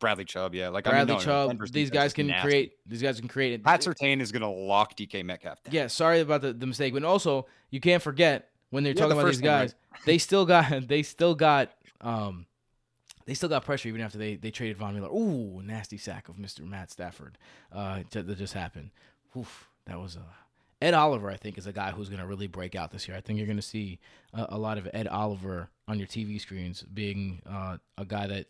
Bradley Chubb, yeah, like Bradley I mean, no, Chubb. No, these guys can nasty. create. These guys can create it. Pat Surtain is gonna lock DK Metcalf. Down. Yeah, sorry about the, the mistake, but also you can't forget when they're yeah, talking the about these guys, right. they still got they still got um they still got pressure even after they, they traded Von Miller. Ooh, nasty sack of Mr. Matt Stafford uh, that just happened. Oof, that was a. Ed Oliver, I think, is a guy who's going to really break out this year. I think you're going to see a, a, lot of Ed Oliver on your TV screens being uh, a guy that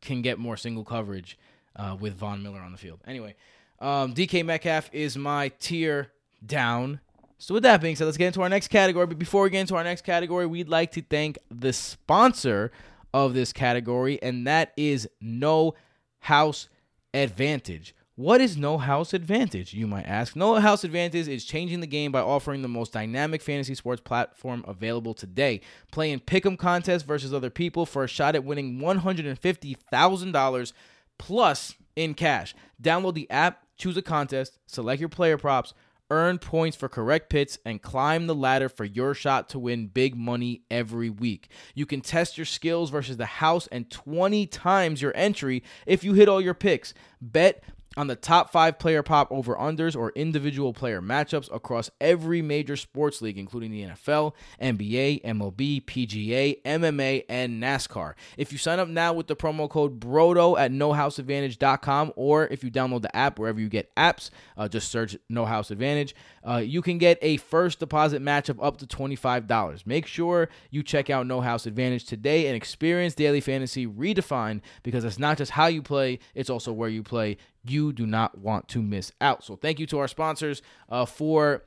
can get more single coverage uh, with Von Miller on the field. Anyway, um, DK Metcalf is my tier down. So with that being said, let's get into our next category. But before we get into our next category, we'd like to thank the sponsor of this category, and that is No House Advantage. What is No House Advantage, you might ask? No House Advantage is changing the game by offering the most dynamic fantasy sports platform available today. Playing pick'em contests versus other people for a shot at winning $150,000 plus in cash. Download the app, choose a contest, select your player props, earn points for correct pits, and climb the ladder for your shot to win big money every week. You can test your skills versus the house and 20 times your entry if you hit all your picks. Bet on the top five player pop over unders or individual player matchups across every major sports league, including the NFL, NBA, MLB, PGA, MMA, and NASCAR. If you sign up now with the promo code BRODO at nohouseadvantage.com or if you download the app wherever you get apps, uh, just search No House Advantage, uh, you can get a first deposit match of up to $25. Make sure you check out No House Advantage today and experience daily fantasy redefined because it's not just how you play, it's also where you play you do not want to miss out. So thank you to our sponsors uh, for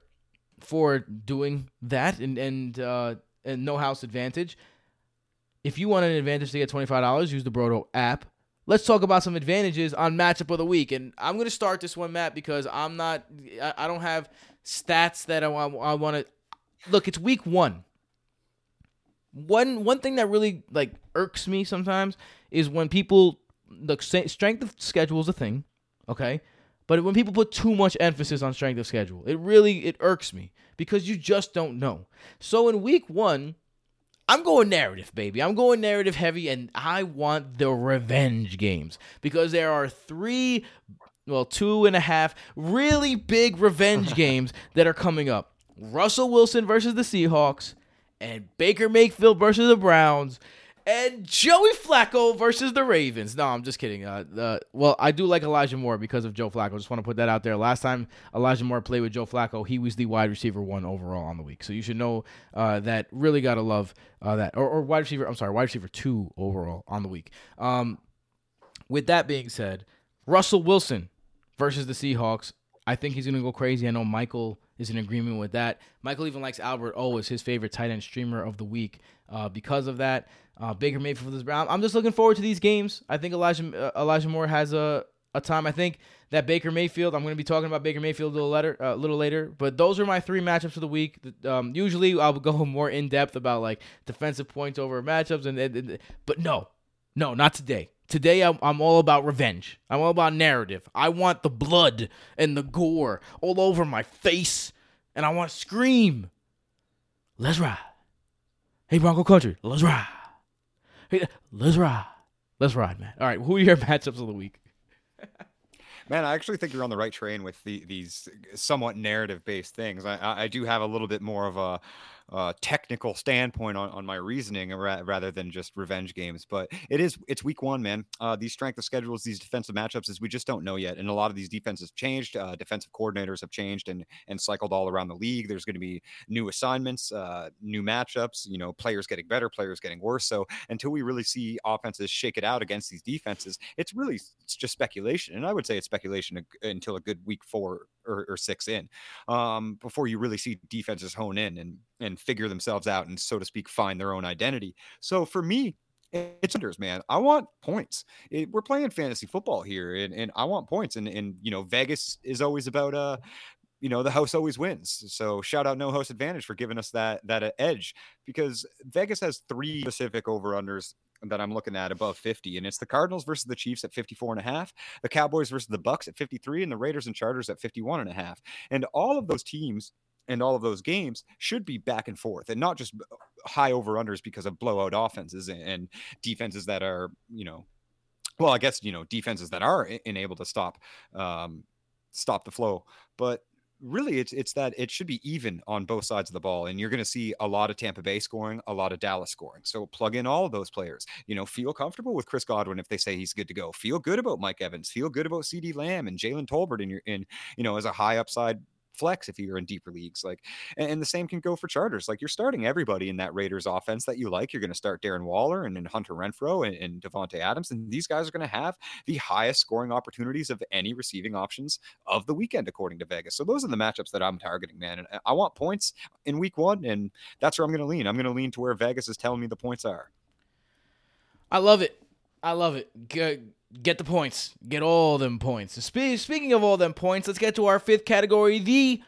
for doing that and and uh, and No House Advantage. If you want an advantage to get twenty five dollars, use the Brodo app. Let's talk about some advantages on matchup of the week, and I'm gonna start this one, Matt, because I'm not, I, I don't have stats that I, I, want to. Look, it's week one. One one thing that really like irks me sometimes is when people look strength of schedule is a thing okay? But when people put too much emphasis on strength of schedule, it really it irks me because you just don't know. So in week 1, I'm going narrative, baby. I'm going narrative heavy and I want the revenge games because there are 3 well, two and a half really big revenge games that are coming up. Russell Wilson versus the Seahawks and Baker Mayfield versus the Browns and Joey Flacco versus the Ravens. No, I'm just kidding. Uh, uh, well, I do like Elijah Moore because of Joe Flacco. Just want to put that out there. Last time Elijah Moore played with Joe Flacco, he was the wide receiver one overall on the week. So you should know uh, that. Really got to love uh, that. Or, or, wide receiver. I'm sorry, wide receiver two overall on the week. Um, with that being said, Russell Wilson versus the Seahawks. I think he's going to go crazy. I know Michael is in agreement with that. Michael even likes Albert O as his favorite tight end streamer of the week uh, because of that. Uh, Baker Mayfield for this Brown. I'm just looking forward to these games. I think Elijah uh, Elijah Moore has a a time. I think that Baker Mayfield. I'm going to be talking about Baker Mayfield a little later, a uh, little later. But those are my three matchups of the week. Um, usually I'll go more in depth about like defensive points over matchups, and, and, and but no, no, not today. Today I'm, I'm all about revenge. I'm all about narrative. I want the blood and the gore all over my face, and I want to scream. Let's ride. Hey Bronco Country, let's ride. Let's ride. Let's ride, man. All right, who are your matchups of the week? Man, I actually think you're on the right train with the, these somewhat narrative-based things. I, I do have a little bit more of a uh, technical standpoint on, on my reasoning ra- rather than just revenge games. But it is it's week one, man. Uh, these strength of schedules, these defensive matchups, is we just don't know yet. And a lot of these defenses changed. Uh, defensive coordinators have changed and and cycled all around the league. There's going to be new assignments, uh, new matchups. You know, players getting better, players getting worse. So until we really see offenses shake it out against these defenses, it's really it's just speculation. And I would say it's speculation until a good week four or, or six in um, before you really see defenses hone in and and figure themselves out and so to speak find their own identity. So for me, it's unders, man. I want points. It, we're playing fantasy football here, and, and I want points. And and you know, Vegas is always about uh, you know, the house always wins. So shout out No House Advantage for giving us that that uh, edge because Vegas has three specific over unders that I'm looking at above 50, and it's the Cardinals versus the Chiefs at 54 and a half, the Cowboys versus the Bucs at 53, and the Raiders and Chargers at 51 and a half. And all of those teams and all of those games should be back and forth and not just high over unders because of blowout offenses and defenses that are, you know, well, I guess, you know, defenses that are enabled to stop um, stop the flow. But really it's it's that it should be even on both sides of the ball and you're going to see a lot of Tampa Bay scoring, a lot of Dallas scoring. So plug in all of those players. You know, feel comfortable with Chris Godwin if they say he's good to go. Feel good about Mike Evans. Feel good about CeeDee Lamb and Jalen Tolbert in your in you know as a high upside flex if you're in deeper leagues. Like, and, and, the same can go for charters. Like, you're starting everybody in that Raiders offense that you like. You're going to start Darren Waller and, and Hunter Renfrow and, and Davante Adams, and these guys are going to have the highest scoring opportunities of any receiving options of the weekend, according to Vegas. So those are the matchups that I'm targeting, man. And uh, I want points in Week One, and that's where I'm going to lean. I'm going to lean to where Vegas is telling me the points are. I love it. I love it. Good get the points. Get all them points. Spe- speaking of all them points, let's get to our fifth category, the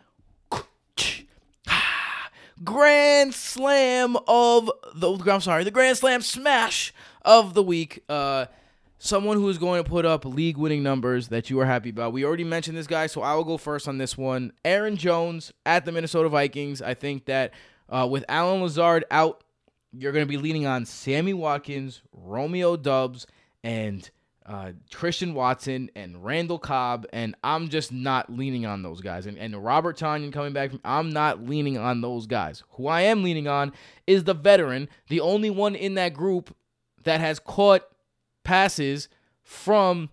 Grand Slam of the I'm sorry, the Grand Slam smash of the week. Uh someone who is going to put up league winning numbers that you are happy about. We already mentioned this guy, so I will go first on this one. Aaron Jones at the Minnesota Vikings. I think that uh, with Allen Lazard out, you're going to be leaning on Sammy Watkins, Romeo Doubs, and uh, Christian Watson and Randall Cobb, and I'm just not leaning on those guys. And, and Robert Tonyan coming back, from, I'm not leaning on those guys. Who I am leaning on is the veteran, the only one in that group that has caught passes from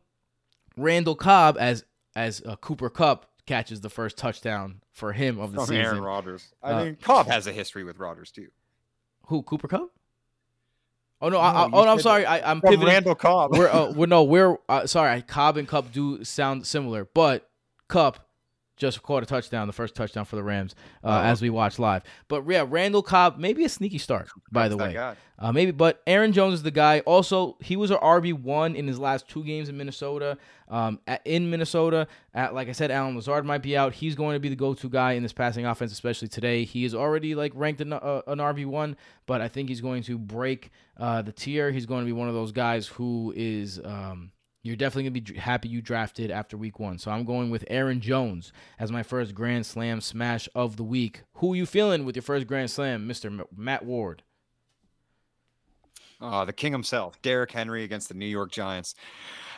Randall Cobb as as uh, Cooper Kupp catches the first touchdown for him of the From season. Aaron Rodgers. I Uh, mean, Cobb has a history with Rodgers too. Who Cooper Kupp? Oh no! I, No, I, oh no! I'm sorry. I, I'm From pivoting. Randall Cobb. we're uh, we're no we're uh, sorry. Cobb and Kupp do sound similar, but Kupp just caught a touchdown, the first touchdown for the Rams, uh, Oh. as we watched live. But yeah, Randall Cobb maybe a sneaky start, by the That's way. Uh, maybe, but Aaron Jones is the guy. Also, he was a RB one in his last two games in Minnesota. Um, at, in Minnesota, at, like I said, Allen Lazard might be out. He's going to be the go-to guy in this passing offense, especially today. He is already like ranked an, uh, an RB one, but I think he's going to break uh, the tier. He's going to be one of those guys who is. Um, you're definitely gonna be happy you drafted after week one. So I'm going with Aaron Jones as my first Grand Slam smash of the week. Who are you feeling with your first Grand Slam, Mister M- Matt Ward? Uh, the king himself, Derrick Henry against the New York Giants.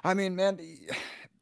I mean, man,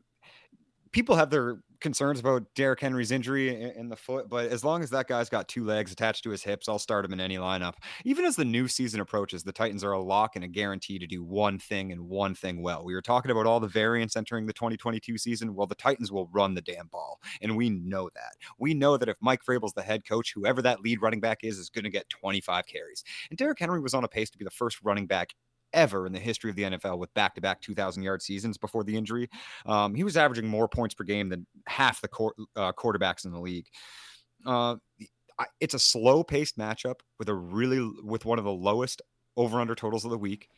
people have their concerns about Derrick Henry's injury in, in the foot, but as long as that guy's got two legs attached to his hips, I'll start him in any lineup. Even as the new season approaches, the Titans are a lock and a guarantee to do one thing and one thing well. We were talking about all the variants entering the 2022 season. Well, the Titans will run the damn ball, and we know that. We know that if Mike Vrabel's the head coach, whoever that lead running back is, is going to get 25 carries. And Derrick Henry was on a pace to be the first running back ever in the history of the NFL with back-to-back 2,000 yard seasons before the injury. Um, he was averaging more points per game than half the quar- uh, quarterbacks in the league. Uh, it's a slow-paced matchup with a really with one of the lowest over/under totals of the week.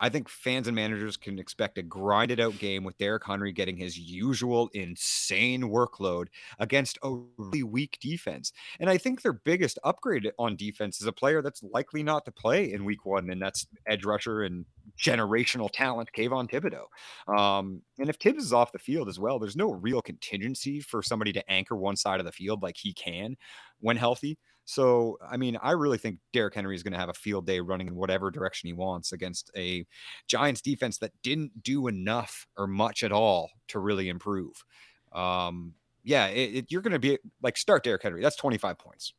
I think fans and managers can expect a grinded out game with Derrick Henry getting his usual insane workload against a really weak defense. And I think their biggest upgrade on defense is a player that's likely not to play in week one, and that's edge rusher and generational talent, Kayvon Thibodeaux. Um, and if Tibbs is off the field as well, there's no real contingency for somebody to anchor one side of the field like he can when healthy. So, I mean, I really think Derrick Henry is going to have a field day running in whatever direction he wants against a Giants defense that didn't do enough or much at all to really improve. Um, yeah, it, it, you're going to be like start Derrick Henry. That's 25 points.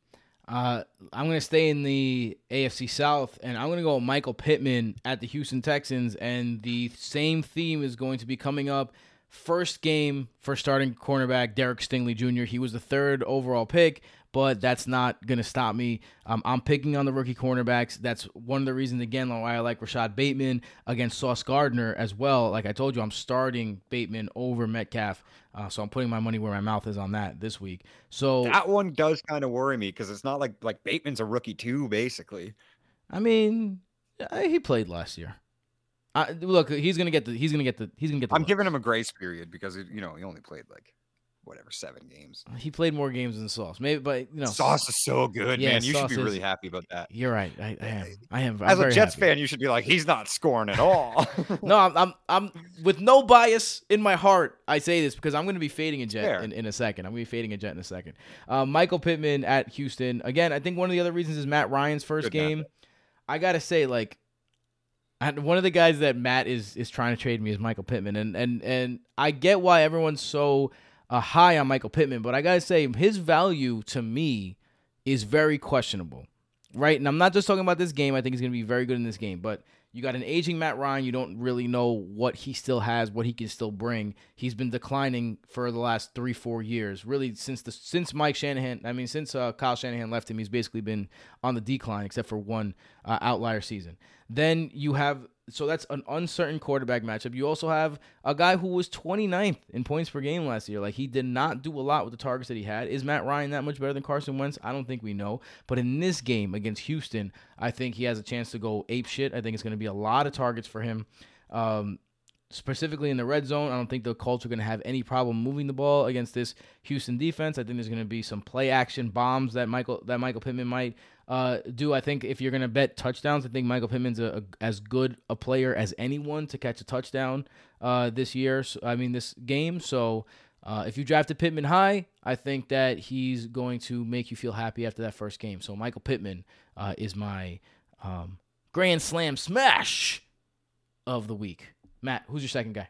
Uh, I'm going to stay in the AFC South, and I'm going to go Michael Pittman at the Houston Texans. And the same theme is going to be coming up. First game for starting cornerback Derek Stingley Jr. He was the third overall pick, but that's not going to stop me. Um, I'm picking on the rookie cornerbacks. That's one of the reasons, again, why I like Rashad Bateman against Sauce Gardner as well. Like I told you, I'm starting Bateman over Metcalf. Uh, so I'm putting my money where my mouth is on that this week. So That one does kind of worry me because it's not like like Bateman's a rookie too, basically. I mean, uh, he played last year. Uh, look, he's gonna get the. He's gonna get the. He's gonna get the. I'm look. giving him a grace period because it, you know he only played like whatever seven games. He played more games than Sauce, maybe, but you know, Sauce is so good, Yeah, man. You should be is- really happy about that. You're right. I, I am. I am. I'm As a Jets happy. fan, you should be like, he's not scoring at all. No, I'm, I'm. I'm with no bias in my heart. I say this because I'm going to be fading a Jet in, in a second. I'm going to be fading a Jet in a second. Um, Michael Pittman at Houston again. I think one of the other reasons is Matt Ryan's first Good matchup. game. I gotta say, like, I, one of the guys that Matt is is trying to trade me is Michael Pittman, and and and I get why everyone's so uh, high on Michael Pittman, but I gotta say his value to me is very questionable, right? And I'm not just talking about this game. I think he's gonna be very good in this game, but you got an aging Matt Ryan. You don't really know what he still has, what he can still bring. He's been declining for the last three, four years, really since the since Mike Shanahan. I mean, since uh, Kyle Shanahan left him, he's basically been on the decline, except for one uh, outlier season. Then you have so that's an uncertain quarterback matchup. You also have a guy who was 29th in points per game last year. Like he did not do a lot with the targets that he had. Is Matt Ryan that much better than Carson Wentz? I don't think we know. But in this game against Houston, I think he has a chance to go ape shit. I think it's going to be a lot of targets for him. Um, specifically in the red zone. I don't think the Colts are going to have any problem moving the ball against this Houston defense. I think there's going to be some play action bombs that Michael that Michael Pittman might uh, do. I think if you're going to bet touchdowns, I think Michael Pittman's a, a, as good a player as anyone to catch a touchdown uh, this year. So, I mean, this game. So uh, if you drafted Pittman high, I think that he's going to make you feel happy after that first game. So Michael Pittman uh, is my um, grand slam smash of the week. Matt, who's your second guy?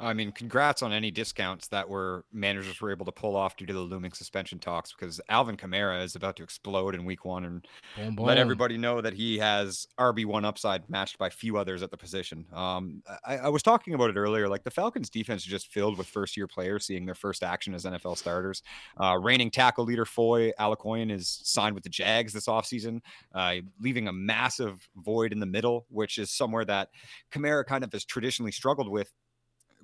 I mean, congrats on any discounts that were managers were able to pull off due to the looming suspension talks because Alvin Kamara is about to explode in week one and boom, boom. let everybody know that he has RB1 upside matched by few others at the position. Um, I, I, was talking about it earlier. Like the Falcons defense is just filled with first year players seeing their first action as NFL starters. Uh, reigning tackle leader Foye Oluokun is signed with the Jags this offseason, uh, leaving a massive void in the middle, which is somewhere that Kamara kind of has traditionally struggled with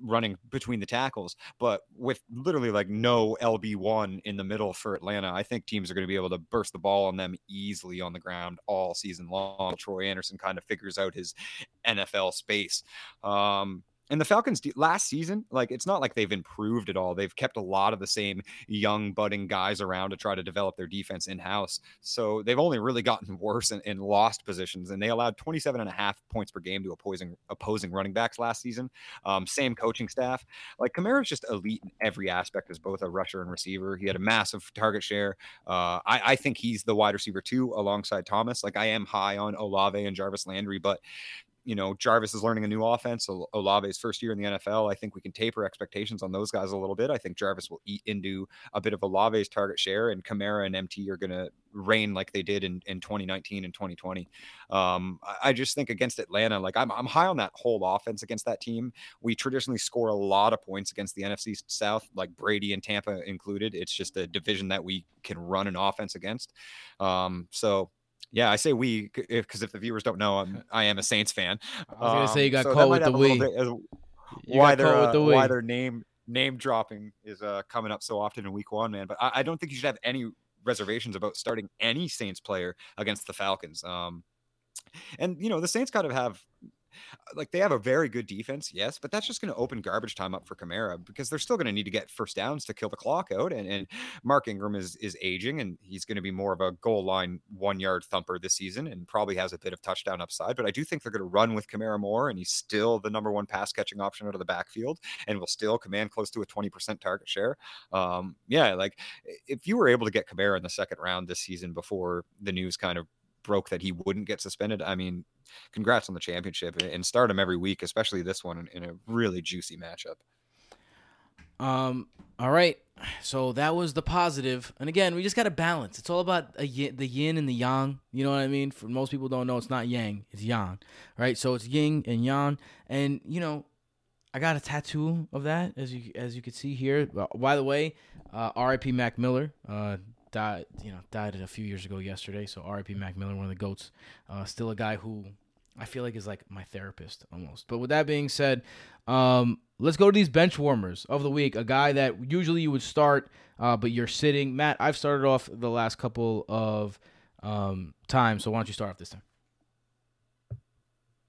running between the tackles. But with literally like no LB1 in the middle for Atlanta, I think teams are going to be able to burst the ball on them easily on the ground all season long. Troy Andersen kind of figures out his NFL space. Um, and the Falcons last season, like it's not like they've improved at all. They've kept a lot of the same young budding guys around to try to develop their defense in house. So they've only really gotten worse and, lost positions. And they allowed 27 and a half points per game to opposing opposing running backs last season. Um, same coaching staff. Like Kamara's just elite in every aspect as both a rusher and receiver. He had a massive target share. Uh, I, I think he's the wide receiver too, alongside Thomas. Like I am high on Olave and Jarvis Landry, but you know, Jarvis is learning a new offense. Olave's first year in the NFL. I think we can taper expectations on those guys a little bit. I think Jarvis will eat into a bit of Olave's target share, and Kamara and MT are going to reign like they did in, in 2019 and 2020. Um, I just think against Atlanta, like I'm, I'm high on that whole offense against that team. We traditionally score a lot of points against the NFC South, like Brady and Tampa included. It's just a division that we can run an offense against. Um, so yeah, I say we because if, if, the viewers don't know, I'm, I am a Saints fan. I was gonna say you got um, so caught with the we. Why their uh, the why their name name dropping is uh, coming up so often in Week One, man. But I, I, don't think you should have any reservations about starting any Saints player against the Falcons. Um, and you know the Saints kind of have like they have a very good defense, yes, but that's just going to open garbage time up for Kamara because they're still going to need to get first downs to kill the clock out. And, and Mark Ingram is is aging, and he's going to be more of a goal line one yard thumper this season, and probably has a bit of touchdown upside. But I do think they're going to run with Kamara more, and he's still the number one pass catching option out of the backfield, and will still command close to a twenty percent target share. Um, yeah, like if you were able to get Kamara in the second round this season before the news kind of broke that he wouldn't get suspended. I mean, congrats on the championship and start him every week, especially this one in, a really juicy matchup. Um. All right. So that was the positive, and again, we just got to balance. It's all about the yin and the yang. You know what I mean? For most people, don't know it's not yang, it's yang, right? So it's yin and yang, and you know, I got a tattoo of that, as you as you can see here. By the way, uh, R.I.P. Mac Miller. Uh, died, you know, died a few years ago yesterday. So R.I.P. Mac Miller, one of the goats. Uh, still a guy who I feel like is like my therapist almost. But with that being said, um, let's go to these bench warmers of the week. A guy that usually you would start, uh, but you're sitting. Matt, I've started off the last couple of um, times, so why don't you start off this time?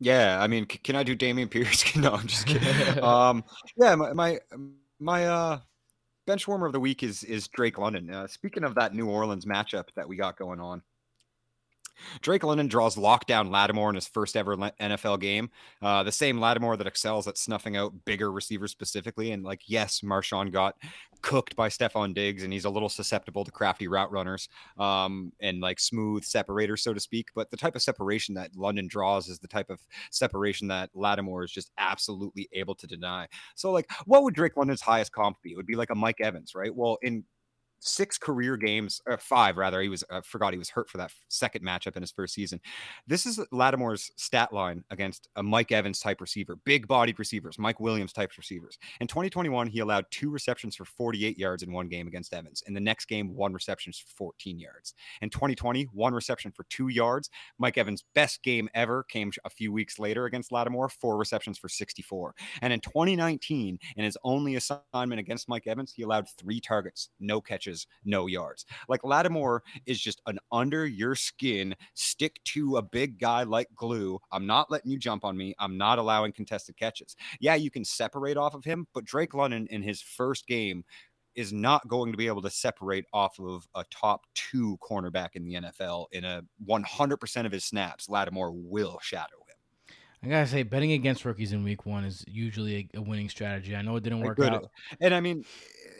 Yeah, I mean, c- can I do Dameon Pierce? no, I'm just kidding. um, yeah, my my, my uh, bench warmer of the week is is Drake London. Uh, speaking of that New Orleans matchup that we got going on, Drake London draws lockdown Lattimore in his first ever NFL game. Uh, the same Lattimore that excels at snuffing out bigger receivers specifically. And like, yes, Marshon got cooked by Stefon Diggs, and he's a little susceptible to crafty route runners um, and like smooth separators, so to speak. But the type of separation that London draws is the type of separation that Lattimore is just absolutely able to deny. So, like, what would Drake London's highest comp be? It would be like a Mike Evans, right? Well, in six career games, or five rather. He was I forgot he was hurt for that second matchup in his first season. This is Lattimore's stat line against a Mike Evans type receiver, big bodied receivers, Mike Williams type receivers. In 2021, he allowed two receptions for 48 yards in one game against Evans. In the next game, one reception for 14 yards. In 2020, one reception for two yards. Mike Evans' best game ever came a few weeks later against Lattimore, four receptions for 64. And in 2019, in his only assignment against Mike Evans, he allowed three targets, no catches catches, no yards. Like Lattimore is just an under your skin, stick to a big guy like glue. I'm not letting you jump on me. I'm not allowing contested catches. Yeah, you can separate off of him, but Drake London in his first game is not going to be able to separate off of a top two cornerback in the NFL in a 100% of his snaps. Lattimore will shadow. I gotta say, betting against rookies in week one is usually a, a winning strategy. I know it didn't work out. And I mean,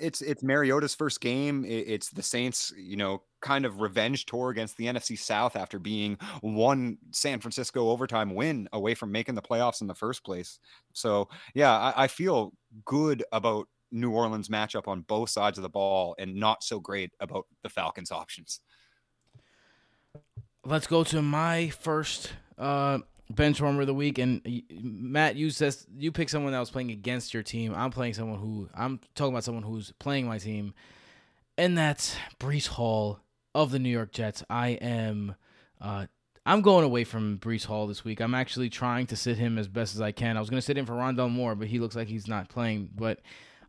it's it's Mariota's first game. It- It's the Saints, you know, kind of revenge tour against the NFC South after being one San Francisco overtime win away from making the playoffs in the first place. So yeah, I, I feel good about New Orleans matchup on both sides of the ball, and not so great about the Falcons options. Let's go to my first uh, bench warmer of the week. And Matt, you says you pick someone that was playing against your team. I'm playing someone who I'm talking about someone who's playing my team, and that's Breece Hall of the New York Jets. I am. Uh, I'm going away from Breece Hall this week. I'm actually trying to sit him as best as I can. I was going to sit him for Rondale Moore, but he looks like he's not playing. But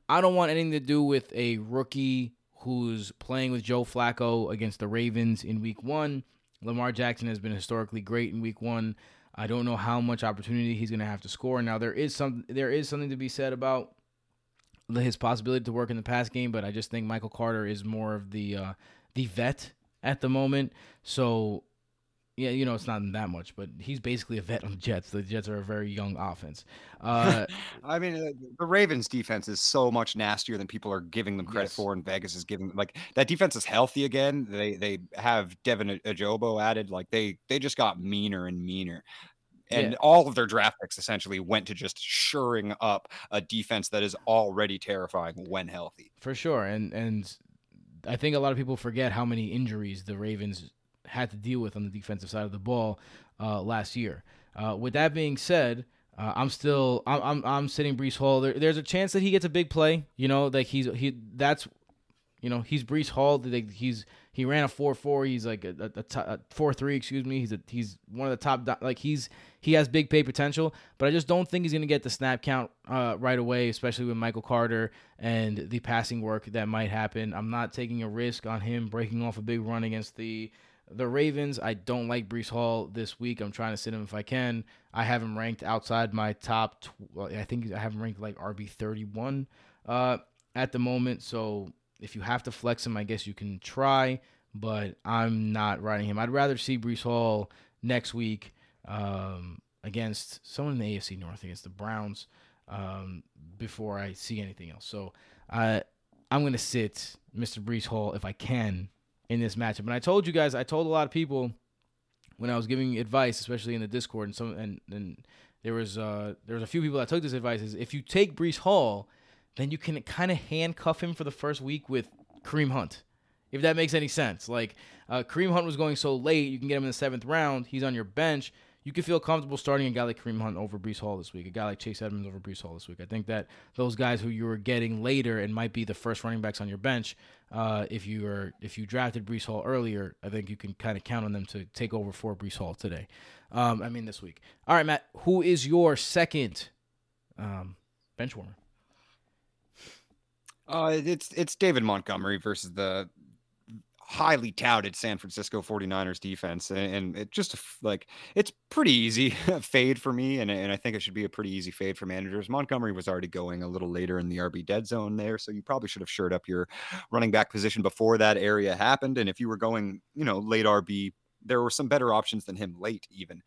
I don't want anything to do with a rookie who's playing with Joe Flacco against the Ravens in week one. Lamar Jackson has been historically great in week one. I don't know how much opportunity he's going to have to score. Now there is some there is something to be said about his possibility to work in the pass game, but I just think Michael Carter is more of the uh, the vet at the moment. So yeah, you know it's not that much, but he's basically a vet on the Jets. The Jets are a very young offense. Uh, I mean, uh, the Ravens defense is so much nastier than people are giving them credit Yes. for, and Vegas is giving like that defense is healthy again. They they have Devin Ojabo added, like they they just got meaner and meaner. And Yeah. all of their draft picks essentially went to just shoring up a defense that is already terrifying when healthy. For sure, and and I think a lot of people forget how many injuries the Ravens had to deal with on the defensive side of the ball uh, last year. Uh, with that being said, uh, I'm still I'm, I'm I'm sitting Breece Hall. There, there's a chance that he gets a big play. You know, like he's he that's you know he's Breece Hall. Like he's he ran a four four. He's like a, four three. Excuse me. He's a, he's one of the top. Like he's he has big pay potential, but I just don't think he's gonna get the snap count uh, right away, especially with Michael Carter and the passing work that might happen. I'm not taking a risk on him breaking off a big run against the the Ravens. I don't like Breece Hall this week. I'm trying to sit him if I can. I have him ranked outside my top. Tw- I think I have him ranked like RB 31 uh, at the moment. So if you have to flex him, I guess you can try. But I'm not riding him. I'd rather see Breece Hall next week um, against someone in the AFC North against the Browns um, before I see anything else. So uh, I'm gonna sit Mr. Breece Hall if I can in this matchup. And I told you guys, I told a lot of people when I was giving advice, especially in the Discord, and some and and there was uh there was a few people that took this advice is if you take Breece Hall, then you can kind of handcuff him for the first week with Kareem Hunt. If that makes any sense. Like uh, Kareem Hunt was going so late, you can get him in the seventh round. He's on your bench. You can feel comfortable starting a guy like Kareem Hunt over Breece Hall this week, a guy like Chase Edmonds over Breece Hall this week. I think that those guys who you were getting later and might be the first running backs on your bench, uh, if you are if you drafted Breece Hall earlier, I think you can kind of count on them to take over for Breece Hall today. Um, I mean this week. All right, Matt, who is your second um, bench warmer? Uh, it's it's David Montgomery versus the highly touted San Francisco 49ers defense. And, and it just like it's pretty easy fade for me. And, and I think it should be a pretty easy fade for managers. Montgomery was already going a little later in the RB dead zone there. So you probably should have shored up your running back position before that area happened. And if you were going, you know, late RB, there were some better options than him late, even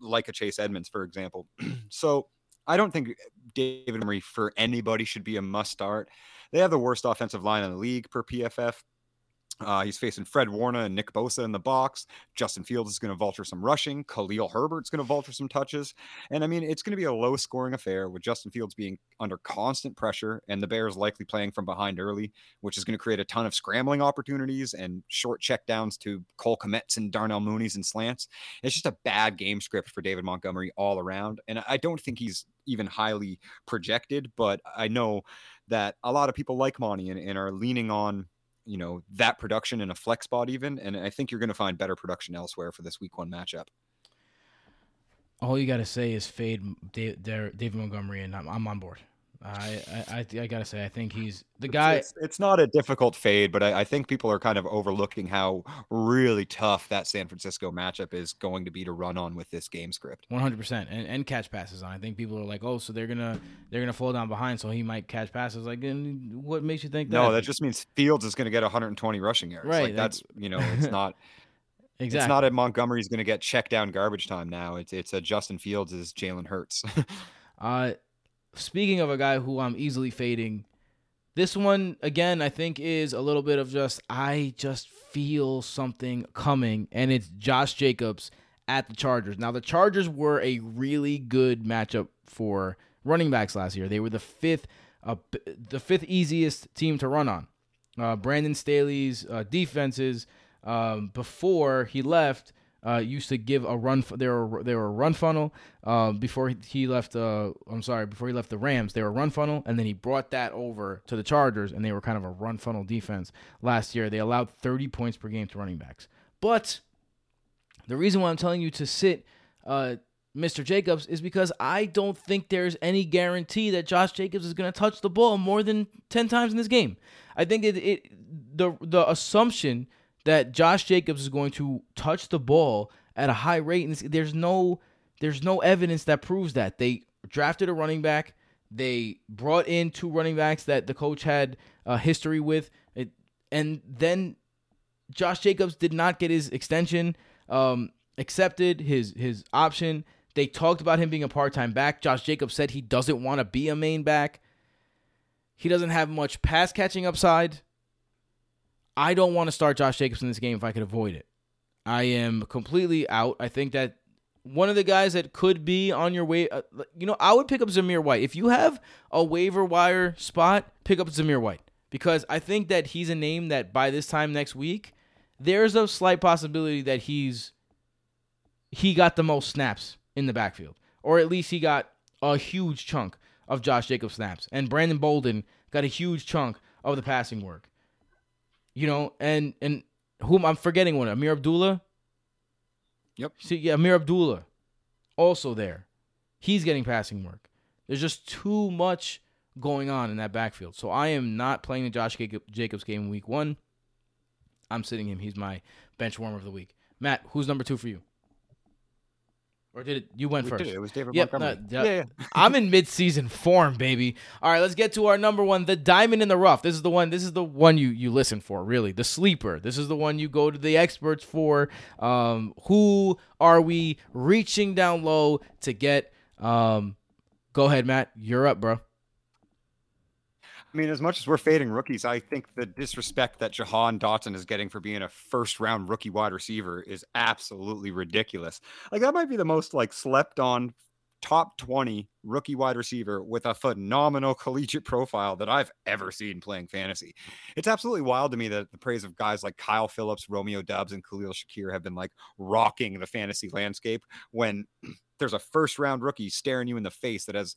like a Chase Edmonds, for example. so I don't think uh, David Montgomery for anybody should be a must start. They have the worst offensive line in the league per PFF. Uh, he's facing Fred Warner and Nick Bosa in the box. Justin Fields is going to vulture some rushing. Khalil Herbert's going to vulture some touches. And I mean, it's going to be a low scoring affair with Justin Fields being under constant pressure and the Bears likely playing from behind early, which is going to create a ton of scrambling opportunities and short checkdowns to Cole Kmet's and Darnell Mooney's and slants. It's just a bad game script for David Montgomery all around. And I don't think he's even highly projected, but I know that a lot of people like Monty and, and are leaning on you know that production in a flex spot even and i think you're going to find better production elsewhere for this week one matchup All you got to say is fade David Montgomery, and I'm, on board. I, I, I, I gotta say, I think he's the guy. It's, it's not a difficult fade, but I, I, think people are kind of overlooking how really tough that San Francisco matchup is going to be to run on with this game script. One hundred percent, and and catch passes on. I think people are like, oh, so they're gonna they're gonna fall down behind, so he might catch passes. Like, and what makes you think that? No, that just means Fields is going to get 120 rushing yards. Right. Like, that's you know, it's not. Exactly. It's not a Montgomery's going to get checked down garbage time now. It's it's a Justin Fields is Jalen Hurts. uh, speaking of a guy who I'm easily fading, this one again I think is a little bit of just I just feel something coming, and it's Josh Jacobs at the Chargers. Now the Chargers were a really good matchup for running backs last year. They were the fifth, uh, the fifth easiest team to run on. Uh, Brandon Staley's uh, defenses um, before he left uh, used to give a run. They were they were a run funnel uh, before he left. Uh, I'm sorry, before he left the Rams, they were a run funnel, and then he brought that over to the Chargers, and they were kind of a run funnel defense last year. They allowed 30 points per game to running backs. But the reason why I'm telling you to sit uh, Mr. Jacobs is because I don't think there's any guarantee that Josh Jacobs is going to touch the ball more than 10 times in this game. I think it, it the the assumption that Josh Jacobs is going to touch the ball at a high rate. And there's no there's no evidence that proves that. They drafted a running back. They brought in two running backs that the coach had a history with, it, and then Josh Jacobs did not get his extension um, accepted, his his option. They talked about him being a part time back. Josh Jacobs said he doesn't want to be a main back. He doesn't have much pass catching upside. I don't want to start Josh Jacobs in this game if I could avoid it. I am completely out. I think that one of the guys that could be on your way, uh, you know, I would pick up Zamir White. If you have a waiver wire spot, pick up Zamir White because I think that he's a name that by this time next week, there's a slight possibility that he's he got the most snaps in the backfield, or at least he got a huge chunk of Josh Jacobs snaps, and Brandon Bolden got a huge chunk of the passing work. You know, and and whom I'm forgetting one, Ameer Abdullah. Yep. See, yeah, Ameer Abdullah, also there. He's getting passing work. There's just too much going on in that backfield. So I am not playing the Josh Jacobs game in week one. I'm sitting him. He's my bench warmer of the week. Matt, who's number two for you? Or did it? You went we first. It. it. was David yep, Montgomery. No, yeah, yeah. I'm in mid-season form, baby. All right, let's get to our number one, the diamond in the rough. This is the one. This is the one you you listen for, really. The sleeper. This is the one you go to the experts for. Um, who are we reaching down low to get? Um, go ahead, Matt. You're up, bro. I mean, as much as we're fading rookies, I think the disrespect that Jahan Dotson is getting for being a first round rookie wide receiver is absolutely ridiculous. Like that might be the most like slept on top 20 rookie wide receiver with a phenomenal collegiate profile that I've ever seen playing fantasy. It's absolutely wild to me that the praise of guys like Kyle Philips, Romeo Doubs, and Khalil Shakir have been like rocking the fantasy landscape when there's a first round rookie staring you in the face that has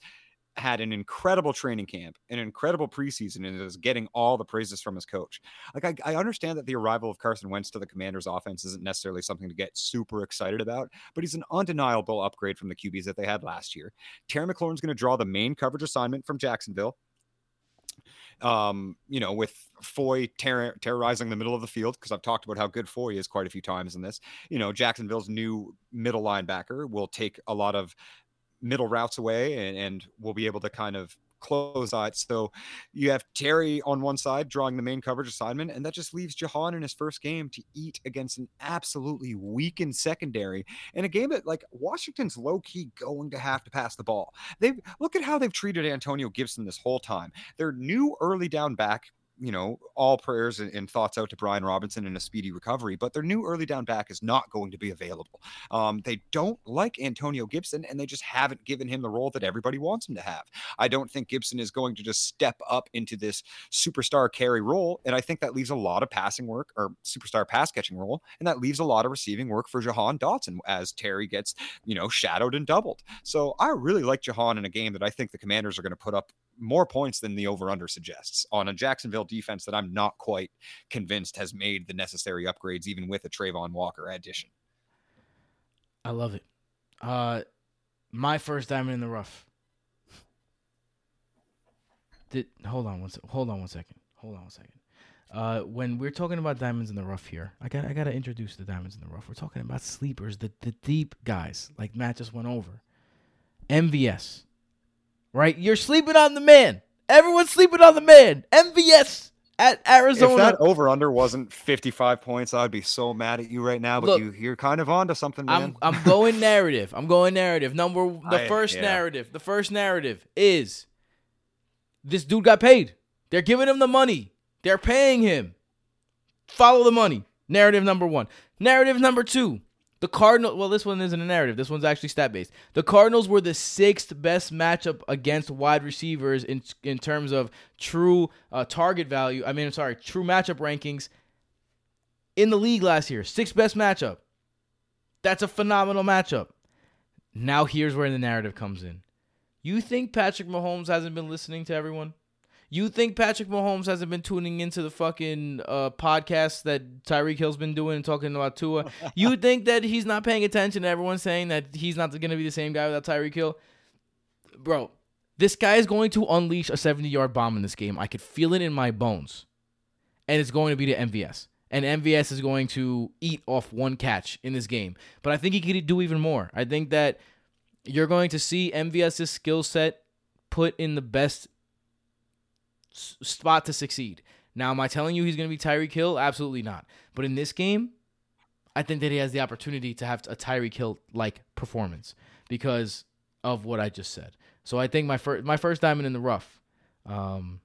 had an incredible training camp, an incredible preseason, and is getting all the praises from his coach. Like, I, I, understand that the arrival of Carson Wentz to the Commanders' offense isn't necessarily something to get super excited about, but he's an undeniable upgrade from the QBs that they had last year. Terry McLaurin's going to draw the main coverage assignment from Jacksonville. Um, you know, with Foye ter- terrorizing the middle of the field, because I've talked about how good Foye is quite a few times in this. You know, Jacksonville's new middle linebacker will take a lot of middle routes away and, and we'll be able to kind of close out. So you have Terry on one side drawing the main coverage assignment, and that just leaves Jahan in his first game to eat against an absolutely weakened secondary in a game that like Washington's low key going to have to pass the ball. They've look at how they've treated Antonio Gibson this whole time. Their new early down back you know, all prayers and, and, thoughts out to Brian Robinson in a speedy recovery, but their new early down back is not going to be available. Um, they don't like Antonio Gibson, and they just haven't given him the role that everybody wants him to have. I don't think Gibson is going to just step up into this superstar carry role, and I think that leaves a lot of passing work or superstar pass catching role, and that leaves a lot of receiving work for Jahan Dotson as Terry gets, you know, shadowed and doubled. So I really like Jahan in a game that I think the Commanders are going to put up more points than the over under suggests on a Jacksonville defense that I'm not quite convinced has made the necessary upgrades, even with a Travon Walker addition. I love it. Uh, my first diamond in the rough. Did hold on one. Hold on one second. Hold on one second. Uh, when we're talking about diamonds in the rough here, I got I gotta introduce the diamonds in the rough. We're talking about sleepers, the the deep guys, like Matt just went over. MVS, right? You're sleeping on the man. Everyone's sleeping on the man. MVS at Arizona. If that over under wasn't 55 points, I'd be so mad at you right now. But Look, you, you're kind of onto something, man. I'm I'm going narrative. I'm going narrative. Number the I- first yeah. narrative. The first narrative is this dude got paid. They're giving him the money. They're paying him. Follow the money. Narrative number one. Narrative number two. The Cardinal. Well, this one isn't a narrative. This one's actually stat based. The Cardinals were the sixth best matchup against wide receivers in in terms of true uh, target value. I mean, I'm sorry, true matchup rankings in the league last year. Sixth best matchup. That's a phenomenal matchup. Now here's where the narrative comes in. You think Patrick Mahomes hasn't been listening to everyone? You think Patrick Mahomes hasn't been tuning into the fucking uh, podcast that Tyreek Hill's been doing and talking about Tua? you think that he's not paying attention to everyone saying that he's not going to be the same guy without Tyreek Hill? Bro, this guy is going to unleash a 70 yard bomb in this game. I could feel it in my bones. And it's going to be to MVS. And MVS is going to eat off one catch in this game. But I think he could do even more. I think that you're going to see MVS's skill set put in the best spot to succeed. Now, am I telling you he's going to be Tyreek Hill? Absolutely not. But in this game, I think that he has the opportunity to have a Tyreek Hill like performance because of what I just said. So I think my first my first diamond in the rough um,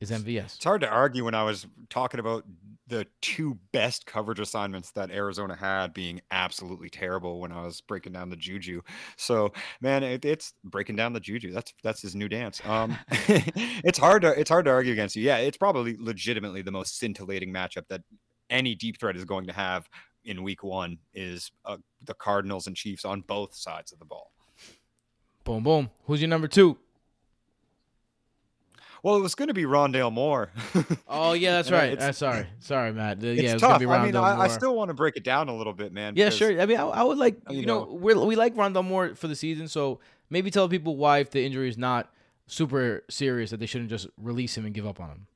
is MVS. It's hard to argue when I was talking about the two best coverage assignments that Arizona had being absolutely terrible when I was breaking down the juju. So, man, it, it's breaking down the juju. That's that's his new dance. Um, it's hard to it's hard to argue against you. Yeah, it's probably legitimately the most scintillating matchup that any deep threat is going to have in Week One is uh, the Cardinals and Chiefs on both sides of the ball. Boom, boom. Who's your number two? Well, it was going to be Rondale Moore. Oh yeah, that's right. Uh, sorry, sorry, Matt. Uh, it's yeah, it's tough. I mean, Rondale I, I still want to break it down a little bit, man. Yeah, because- sure. I mean, I, I would like you, you know, know- we're, we like Rondale Moore for the season, so maybe tell people why if the injury is not super serious that they shouldn't just release him and give up on him.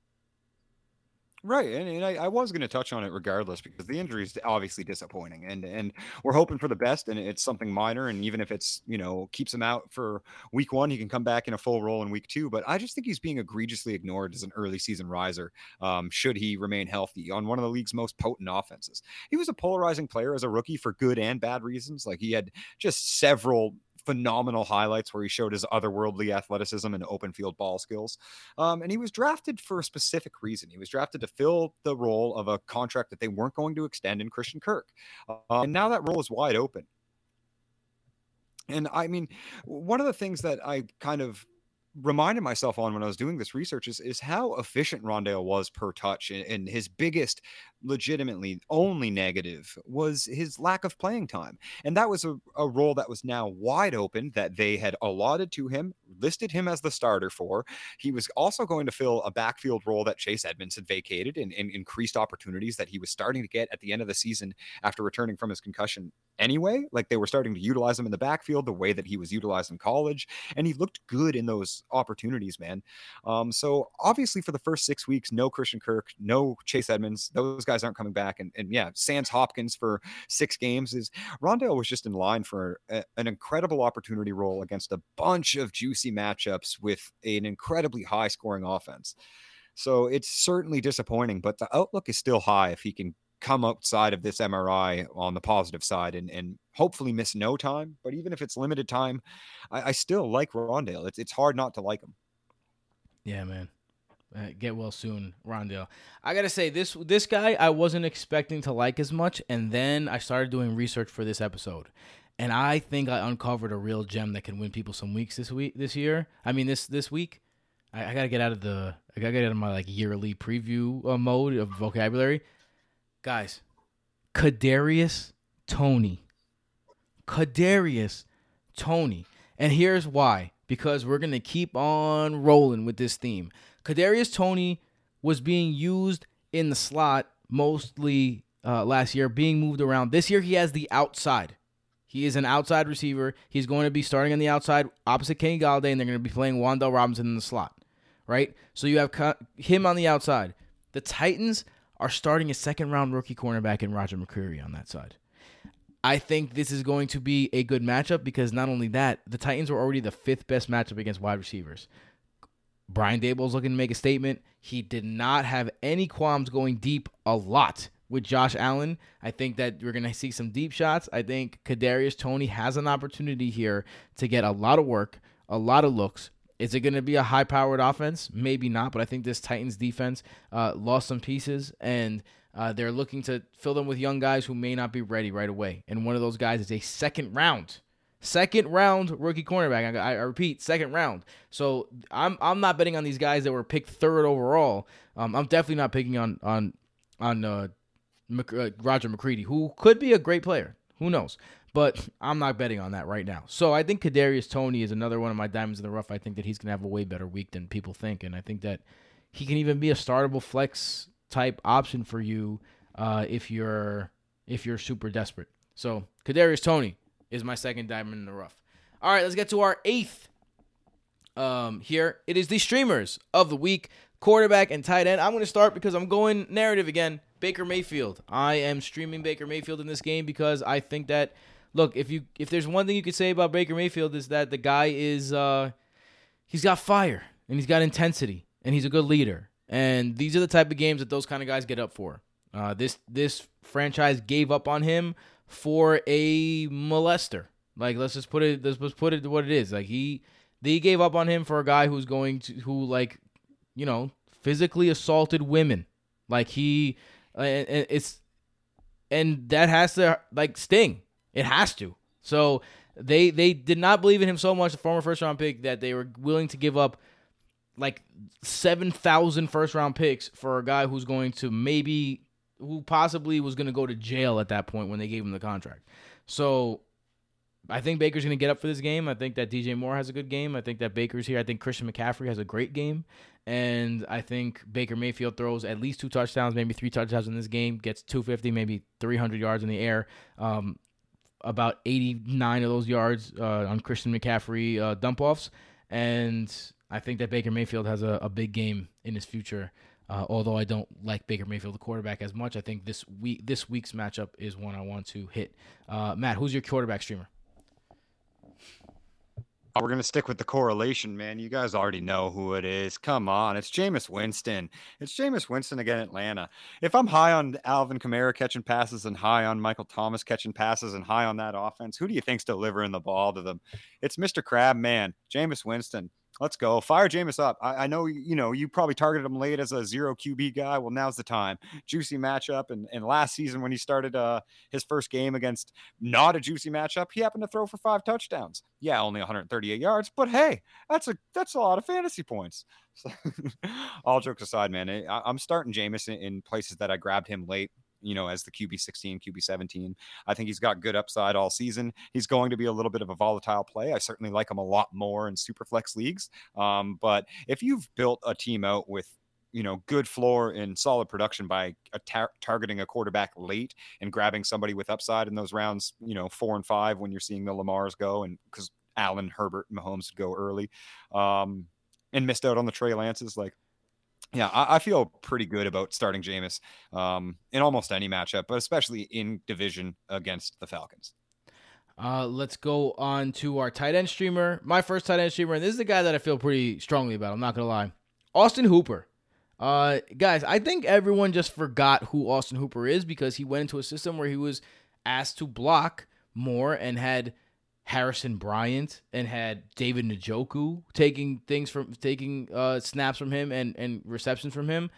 Right, and, and I, I was going to touch on it regardless because the injury is obviously disappointing, and and we're hoping for the best, and it's something minor, and even if it's you know keeps him out for week one, he can come back in a full role in week two. But I just think he's being egregiously ignored as an early season riser. Um, should he remain healthy on one of the league's most potent offenses, he was a polarizing player as a rookie for good and bad reasons. Like he had just several phenomenal highlights where he showed his otherworldly athleticism and open field ball skills. Um, and he was drafted for a specific reason. He was drafted to fill the role of a contract that they weren't going to extend in Christian Kirk. Uh, and now that role is wide open. And I mean, one of the things that I kind of reminded myself on when I was doing this research is, is how efficient Rondale was per touch. And his biggest, legitimately only negative was his lack of playing time. And that was a, a role that was now wide open that they had allotted to him, listed him as the starter for. He was also going to fill a backfield role that Chase Edmonds had vacated and, and increased opportunities that he was starting to get at the end of the season after returning from his concussion anyway. Like they were starting to utilize him in the backfield the way that he was utilized in college. And he looked good in those opportunities, man. Um, so obviously for the first six weeks, no Christian Kirk, no Chase Edmonds. Those guys aren't coming back. And, and yeah, Sans Hopkins for six games is Rondale was just in line for a, an incredible opportunity role against a bunch of juicy matchups with an incredibly high scoring offense. So it's certainly disappointing, but the outlook is still high if he can come outside of this MRI on the positive side and, and hopefully miss no time. But even if it's limited time, I, I still like Rondale. It's, it's hard not to like him. Yeah, man. Uh, get well soon, Rondale. I gotta say this this guy I wasn't expecting to like as much, and then I started doing research for this episode, and I think I uncovered a real gem that can win people some weeks this week this year. I mean this this week. I, I gotta get out of the I gotta get out of my like yearly preview uh, mode of vocabulary, guys. Kadarius Toney, Kadarius Toney, and here's why. Because we're gonna keep on rolling with this theme. Kadarius Toney was being used in the slot mostly uh, last year, being moved around. This year he has the outside. He is an outside receiver. He's going to be starting on the outside opposite Kenny Golladay, and they're going to be playing Wan'Dale Robinson in the slot. right? So you have him on the outside. The Titans are starting a second round rookie cornerback in Roger McCreary on that side. I think this is going to be a good matchup because not only that, the Titans were already the fifth best matchup against wide receivers. Brian Daboll's looking to make a statement. He did not have any qualms going deep a lot with Josh Allen. I think that we're going to see some deep shots. I think Kadarius Toney has an opportunity here to get a lot of work, a lot of looks. Is it going to be a high-powered offense? Maybe not, but I think this Titans defense uh, lost some pieces, and uh, they're looking to fill them with young guys who may not be ready right away. And one of those guys is a second round Second round rookie cornerback. I, I, repeat, second round. So I'm I'm not betting on these guys that were picked third overall. Um, I'm definitely not picking on on on uh, Mc, uh, Roger McCreary, who could be a great player. Who knows? But I'm not betting on that right now. So I think Kadarius Toney is another one of my diamonds in the rough. I think that he's gonna have a way better week than people think, and I think that he can even be a startable flex type option for you uh, if you're if you're super desperate. So Kadarius Toney, is my second diamond in the rough. All right, let's get to our eighth. Um, here it is the streamers of the week, quarterback and tight end. I'm going to start because I'm going narrative again. Baker Mayfield. I am streaming Baker Mayfield in this game because I think that look, if you if there's one thing you could say about Baker Mayfield is that the guy is uh he's got fire and he's got intensity and he's a good leader. And these are the type of games that those kind of guys get up for. Uh, this this franchise gave up on him for a molester. Like let's just put it let's just put it what it is. Like he they gave up on him for a guy who's going to who like you know physically assaulted women. Like he uh, it's and that has to like sting. It has to. So they they did not believe in him so much, the former first round pick, that they were willing to give up like 7,000 first round picks for a guy who's going to maybe who possibly was going to go to jail at that point when they gave him the contract. So I think Baker's going to get up for this game. I think that DJ Moore has a good game. I think that Baker's here. I think Christian McCaffrey has a great game. And I think Baker Mayfield throws at least two touchdowns, maybe three touchdowns in this game, gets 250, maybe 300 yards in the air. Um, about 89 of those yards uh, on Christian McCaffrey uh, dump offs. And I think that Baker Mayfield has a, a big game in his future uh, although I don't like Baker Mayfield, the quarterback, as much, I think this week this week's matchup is one I want to hit. Uh, Matt, who's your quarterback streamer? Oh, we're gonna stick with the correlation, man. You guys already know who it is. Come on, it's Jameis Winston. It's Jameis Winston again, Atlanta. If I'm high on Alvin Kamara catching passes and high on Michael Thomas catching passes and high on that offense, who do you think's delivering the ball to them? It's Mr. Crab, man. Jameis Winston. Let's go. Fire Jameis up. I, I, know you know you probably targeted him late as a zero QB guy. Well, now's the time. Juicy matchup. And, and last season when he started uh, his first game against not a juicy matchup, he happened to throw for five touchdowns. Yeah, only 138 yards, but hey, that's a that's a lot of fantasy points. So, all jokes aside, man, I, am starting Jameis in, in places that I grabbed him late you know, as the QB 16, QB 17. I think he's got good upside all season. He's going to be a little bit of a volatile play. I certainly like him a lot more in super flex leagues. Um, but if you've built a team out with you know good floor and solid production by tar- targeting a quarterback late and grabbing somebody with upside in those rounds you know four and five when you're seeing the lamars go and because allen herbert mahomes would go early um and missed out on the trey lances like yeah, I, I, feel pretty good about starting Jameis um, in almost any matchup, but especially in division against the Falcons. Uh, let's go on to our tight end streamer. My first tight end streamer, and this is the guy that I feel pretty strongly about. I'm not gonna lie, Austin Hooper. Uh, guys, I think everyone just forgot who Austin Hooper is because he went into a system where he was asked to block more and had Harrison Bryant and had David Njoku taking things from taking uh, snaps from him and and receptions from him.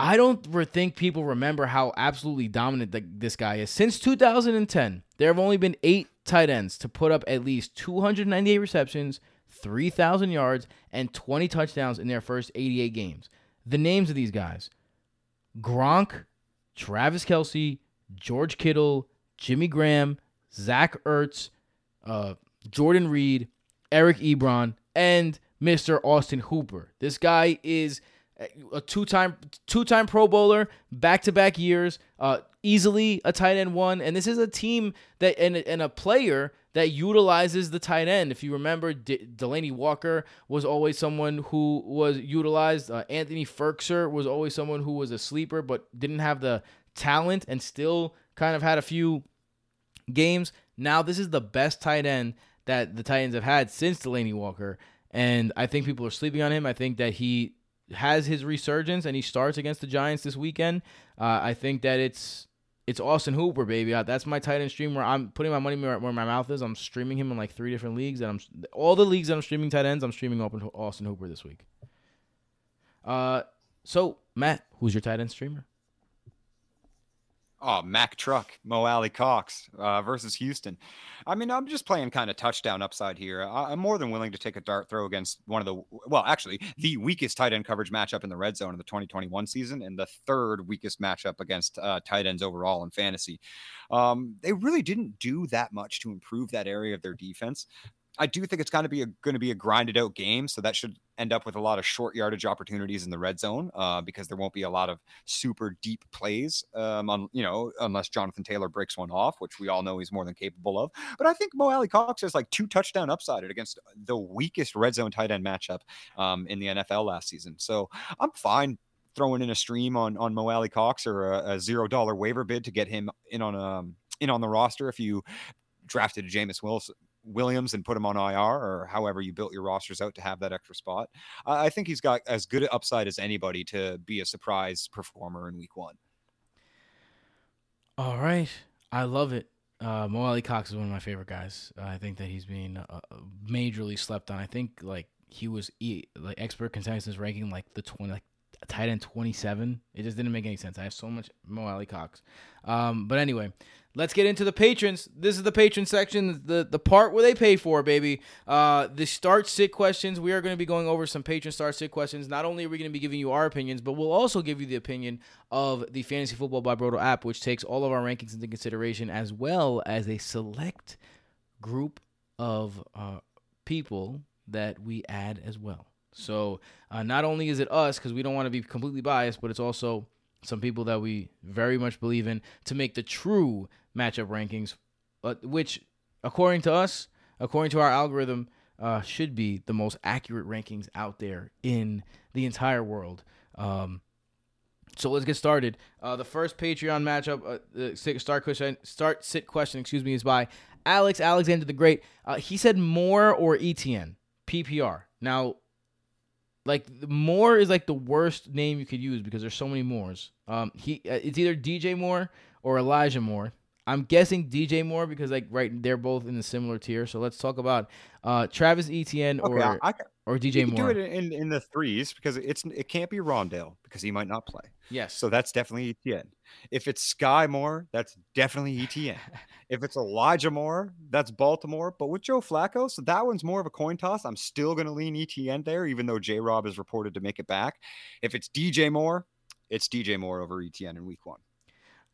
I don't think people remember how absolutely dominant the, this guy is. Since 2010, there have only been eight tight ends to put up at least 298 receptions, 3,000 yards, and 20 touchdowns in their first 88 games. The names of these guys Gronk, Travis Kelce, George Kittle, Jimmy Graham, Zach Ertz, uh, Jordan Reed, Eric Ebron, and Mr. Austin Hooper. This guy is a two-time two-time Pro Bowler, back-to-back years, uh, easily a tight end one, and this is a team that and, and a player that utilizes the tight end. If you remember, D- Delanie Walker was always someone who was utilized. Uh, Anthony Firkser was always someone who was a sleeper, but didn't have the talent and still kind of had a few games. Now this is the best tight end that the Titans have had since Delanie Walker, and I think people are sleeping on him. I think that he has his resurgence and he starts against the Giants this weekend. Uh, I think that it's it's Austin Hooper, baby. Uh, that's my tight end stream where I'm putting my money where, my mouth is. I'm streaming him in like three different leagues, and I'm all the leagues that I'm streaming tight ends. I'm streaming Austin Hooper this week. Uh, so Matt, who's your tight end streamer? Oh, Mack Truck, Mo Alie-Cox uh, versus Houston. I mean, I'm just playing kind of touchdown upside here. I- am more than willing to take a dart throw against one of the, well, actually, the weakest tight end coverage matchup in the red zone of the 2021 season and the third weakest matchup against uh, tight ends overall in fantasy. Um, they really didn't do that much to improve that area of their defense. I do think it's going to be going to be a grinded out game, so that should end up with a lot of short yardage opportunities in the red zone uh, because there won't be a lot of super deep plays, um, on, you know, unless Jonathan Taylor breaks one off, which we all know he's more than capable of. But I think Mo Alie-Cox has like two touchdown upside against the weakest red zone tight end matchup um, in the NFL last season. So I'm fine throwing in a stream on on Mo Alie-Cox or a, a zero dollar waiver bid to get him in on um in on the roster if you drafted Jameis Wilson Williams and put him on IR or however you built your rosters out to have that extra spot. I think he's got as good an upside as anybody to be a surprise performer in week one. All right. I love it. Uh, Mo Alie-Cox is one of my favorite guys. I think that he's being uh, majorly slept on. I think like he was e- like expert consensus ranking like the 20 like tight end 27. It just didn't make any sense. I have so much Mo Alie-Cox. Um, but anyway, let's get into the patrons. This is the patron section, the the part where they pay for, baby. Uh, the start sit questions. We are going to be going over some patron start sit questions. Not only are we going to be giving you our opinions, but we'll also give you the opinion of the Fantasy Football by Brodo app, which takes all of our rankings into consideration, as well as a select group of uh, people that we add as well. So uh, not only is it us because we don't want to be completely biased, but it's also some people that we very much believe in to make the true matchup rankings, uh, which according to us, according to our algorithm, uh, should be the most accurate rankings out there in the entire world. Um, so let's get started. Uh, the first Patreon matchup, uh, the start question, start sit question, excuse me, is by Alex Alexander the Great. Uh, he said more or Etienne PPR. Now like Moore is like the worst name you could use because there's so many Moores. Um, he uh, it's either DJ Moore or Elijah Moore. I'm guessing DJ Moore because like right they're both in a similar tier. So let's talk about uh, Travis Etienne okay, or I, I, or DJ Moore. Do it in, in the threes because it's it can't be Rondale because he might not play. Yes. So that's definitely Etienne. If it's Sky Moore, that's definitely Etienne. if it's Elijah Moore, that's Baltimore. But with Joe Flacco, so that one's more of a coin toss. I'm still going to lean Etienne there, even though J Rob is reported to make it back. If it's DJ Moore, it's DJ Moore over Etienne in week one.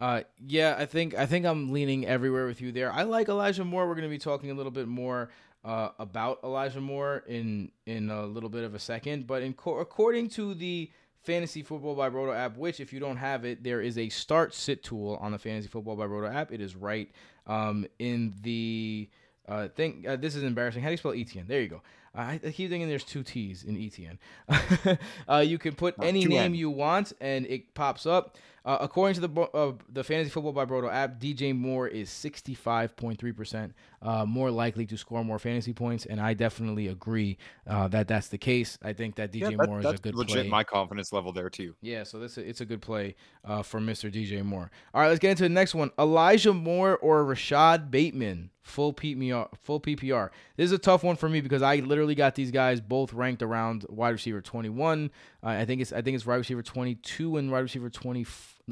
Uh, yeah, I think I think I'm leaning everywhere with you there. I like Elijah Moore. We're going to be talking a little bit more uh, about Elijah Moore in in a little bit of a second. But in co- according to the Fantasy Football by Brodo app, which if you don't have it, there is a start sit tool on the Fantasy Football by Brodo app. It is right um, in the uh, thing. Uh, this is embarrassing. How do you spell Etienne? There you go. I, I keep thinking there's two T's in Etienne. uh, you can put any name N. you want, and it pops up. Uh, according to the uh, the Fantasy Football by Brodo app, DJ Moore is 65.3% uh, more likely to score more fantasy points, and I definitely agree uh, that that's the case. I think that DJ yeah, that, Moore is a good legit play. my confidence level there too. Yeah, so this it's a good play uh, for Mr. DJ Moore. All right, let's get into the next one: Elijah Moore or Rashod Bateman. Full PPR, full PPR. This is a tough one for me because I literally got these guys both ranked around wide receiver 21. Uh, I think it's I think it's wide receiver 22 and wide receiver 20,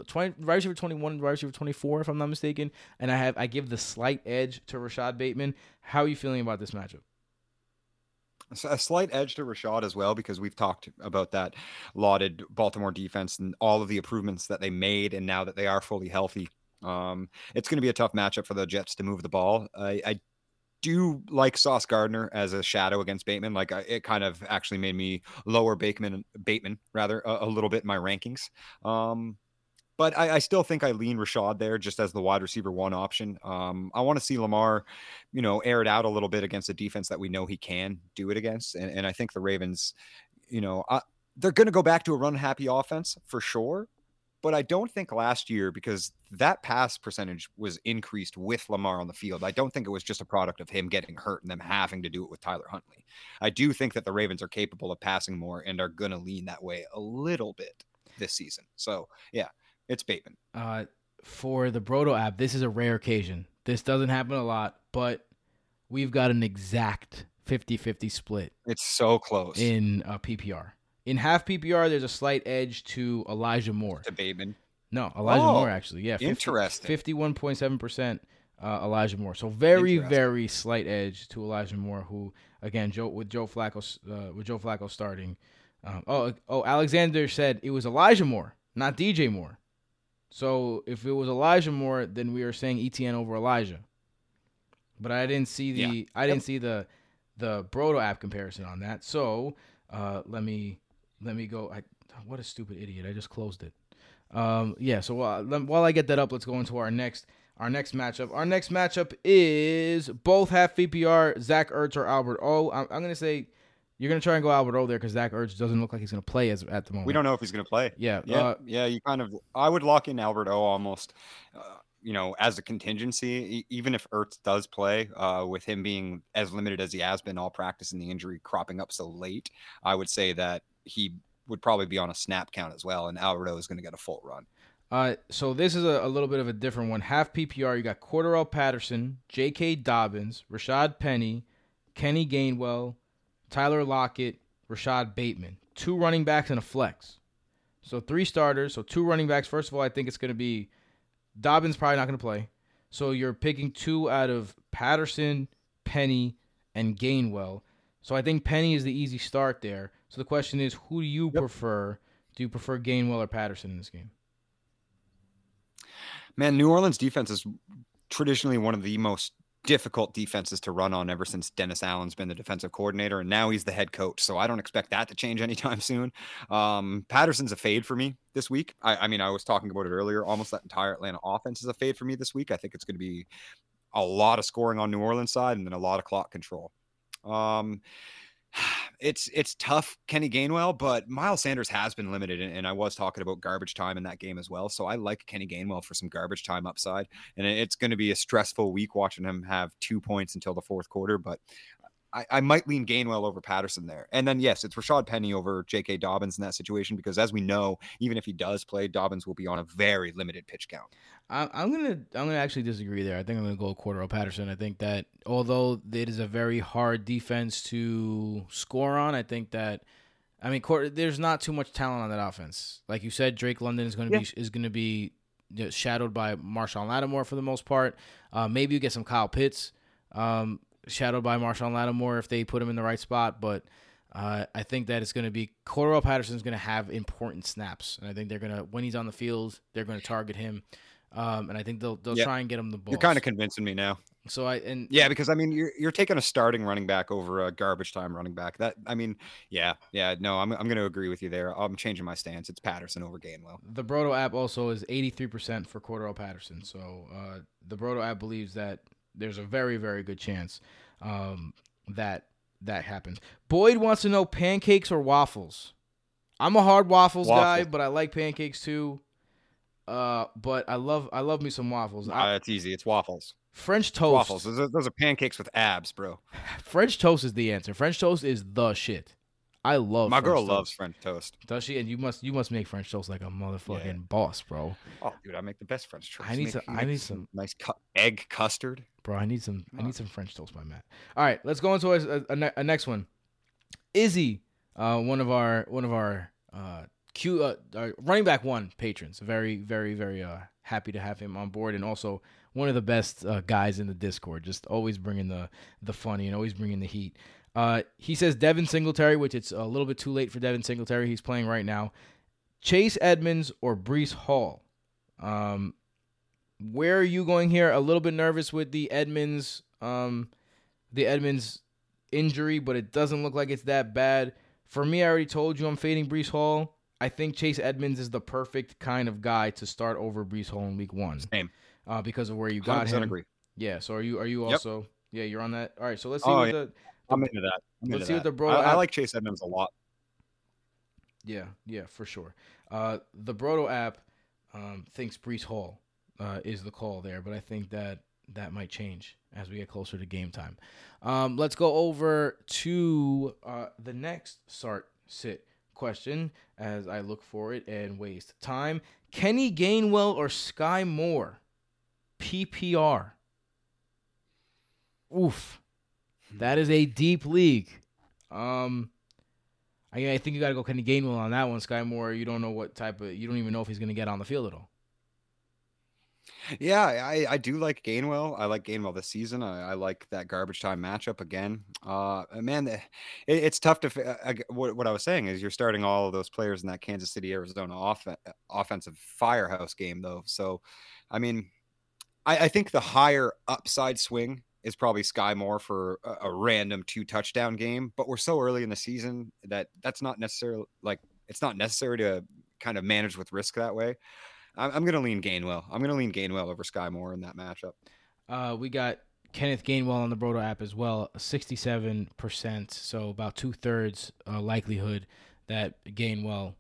20 wide receiver 21 and wide receiver 24 if I'm not mistaken. And I have I give the slight edge to Rashod Bateman. How are you feeling about this matchup? a slight edge to Rashod as well because we've talked about that lauded Baltimore defense and all of the improvements that they made, and now that they are fully healthy, um, it's going to be a tough matchup for the Jets to move the ball. I, I do like Sauce Gardner as a shadow against Bateman. Like it kind of actually made me lower Bateman, Bateman rather a, a little bit in my rankings. Um, but I, I, still think I lean Rashod there just as the wide receiver one option. Um, I want to see Lamar, you know, air it out a little bit against a defense that we know he can do it against. And, and I think the Ravens, you know, uh, they're going to go back to a run happy offense for sure. But I don't think last year, because that pass percentage was increased with Lamar on the field, I don't think it was just a product of him getting hurt and them having to do it with Tyler Huntley. I do think that the Ravens are capable of passing more and are going to lean that way a little bit this season. So, yeah, it's Bateman. Uh, for the Brodo app, this is a rare occasion. This doesn't happen a lot, but we've got an exact 50 50 split. It's so close. In uh, PPR. In half PPR, there's a slight edge to Elijah Moore. To Bateman. No, Elijah oh, Moore, actually. Yeah. 50, interesting. 51.7% uh, Elijah Moore. So very, very slight edge to Elijah Moore, who, again, Joe with Joe Flacco, uh, with Joe Flacco starting. Um, oh, oh, Alexander said it was Elijah Moore, not DJ Moore. So if it was Elijah Moore, then we are saying Etienne over Elijah. But I didn't see the yeah. I didn't yep. see the the Brodo app comparison on that. So uh, let me let me go. I, what a stupid idiot! I just closed it. Um, yeah. So uh, while I get that up, let's go into our next our next matchup. Our next matchup is both half PPR Zach Ertz or Albert O. I'm, I'm gonna say you're gonna try and go Albert O there because Zach Ertz doesn't look like he's gonna play as at the moment. We don't know if he's gonna play. Yeah, yeah, uh, yeah. You kind of, I would lock in Albert O almost, uh, you know, as a contingency. even if Ertz does play, uh, with him being as limited as he has been all practice and the injury cropping up so late, I would say that he would probably be on a snap count as well, and Albert O is going to get a full run. Uh, so this is a, a, little bit of a different one. Half PPR, you got Cordarrelle Patterson, J.K. Dobbins, Rashaad Penny, Kenny Gainwell, Tyler Lockett, Rashod Bateman. Two running backs and a flex. So three starters. So two running backs. First of all, I think it's going to be Dobbins probably not going to play. So you're picking two out of Patterson, Penny, and Gainwell. So I think Penny is the easy start there. So the question is, who do you yep. prefer? Do you prefer Gainwell or Patterson in this game? Man, New Orleans defense is traditionally one of the most difficult defenses to run on ever since Dennis Allen's been the defensive coordinator, and now he's the head coach. So I don't expect that to change anytime soon. Um, Patterson's a fade for me this week. I, I, mean, I was talking about it earlier. Almost that entire Atlanta offense is a fade for me this week. I think it's going to be a lot of scoring on New Orleans side and then a lot of clock control. Um, it's it's tough, Kenny Gainwell, but Miles Sanders has been limited, and, and, I was talking about garbage time in that game as well. So I like Kenny Gainwell for some garbage time upside, and it's going to be a stressful week watching him have two points until the fourth quarter. But I, I, might lean Gainwell over Patterson there. And then yes, it's Rashaad Penny over J.K. Dobbins in that situation because as we know, even if he does play, Dobbins will be on a very limited pitch count. I'm gonna I'm gonna actually disagree there. I think I'm gonna go Cordarrelle Patterson. I think that although it is a very hard defense to score on, I think that I mean there's not too much talent on that offense. Like you said, Drake London is gonna yeah. be is gonna be shadowed by Marshon Lattimore for the most part. Uh, maybe you get some Kyle Pitts. Um, shadowed by Marshon Lattimore if they put him in the right spot. But uh, I think that it's going to be Patterson is going to have important snaps, and I think they're going to when he's on the field, they're going to target him, um, and I think they'll they'll yep. try and get him the ball. You're kind of convincing me now. So I and yeah, because I mean you're you're taking a starting running back over a garbage time running back. That I mean, yeah, yeah, no, I'm I'm going to agree with you there. I'm changing my stance. It's Patterson over Gainwell. The Brodo app also is 83% for Cordarrelle Patterson. So uh, the Brodo app believes that there's a very very good chance um, that that happens. Boyd wants to know pancakes or waffles. I'm a hard waffles, waffles. guy, but I like pancakes too. Uh, but I love I love me some waffles. Nah, it's easy. It's waffles. French toast. Waffles. Those are, those are pancakes with abs, bro. French toast is the answer. French toast is the shit. I love my French girl toast. loves French toast. Does she? And you must you must make French toast like a motherfucking yeah. boss, bro. Oh, dude, I make the best French toast. I need some. I need some nice cu- egg custard, bro. I need some. I need some French toast by Matt. All right, let's go into a, a, a next one. Izzy, uh, one of our one of our uh, Q uh, running back one patrons. Very very very uh happy to have him on board, and also one of the best uh, guys in the Discord. Just always bringing the the funny and always bringing the heat. Uh, he says Devin Singletary, which it's a little bit too late for Devin Singletary. He's playing right now. Chase Edmonds or Breece Hall. Um, where are you going here? A little bit nervous with the Edmonds, um, the Edmonds injury, but it doesn't look like it's that bad. For me, I already told you I'm fading Breece Hall. I think Chase Edmonds is the perfect kind of guy to start over Breece Hall in Week One. Same. Uh, because of where you got him. agree. Yeah. So are you? Are you Yep. also? Yeah, you're on that. All right. So let's see Oh, what yeah. the. I'm into that. I'm Let's into see what the bro I, I like Chase Edmonds a lot. Yeah, yeah, for sure. Uh, the Brodo app um, thinks Breece Hall uh, is the call there, but I think that that might change as we get closer to game time. Um, let's go over to uh, the next start sit question as I look for it and waste time. Kenny Gainwell or Sky Moore? PPR. Oof. That is a deep league. Um, I, I think you got to go Kenny Gainwell on that one. Sky Moore, you don't know what type of, you don't even know if he's going to get on the field at all. Yeah, I, I do like Gainwell. I like Gainwell this season. I, I like that garbage time matchup again. Uh, man, it, it's tough to. I, I- what, what I was saying is you're starting all of those players in that Kansas City Arizona off, offensive firehouse game though. So, I mean, I, I think the higher upside swing is probably Skyy Moore for a, a random two touchdown game. But we're so early in the season that that's not necessarily like it's not necessary to kind of manage with risk that way. I'm, I'm going to lean Gainwell. I'm going to lean Gainwell over Skyy Moore in that matchup. Uh, we got Kenneth Gainwell on the Broto app as well, 67%. So about two thirds uh, likelihood that Gainwell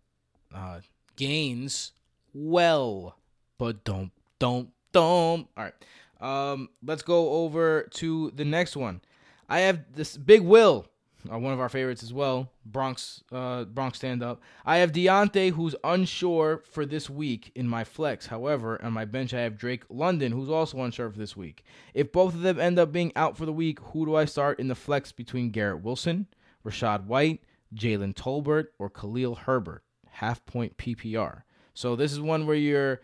uh, gains well, but don't, don't, don't. All right. Um, let's go over to the next one. I have this Big Will, uh, one of our favorites as well. Bronx, uh, Bronx stand up. I have Deontay, who's unsure for this week in my flex. However, on my bench, I have Drake London, who's also unsure for this week. If both of them end up being out for the week, who do I start in the flex between Garrett Wilson, Rachaad White, Jalen Tolbert, or Khalil Herbert? Half point PPR. So this is one where you're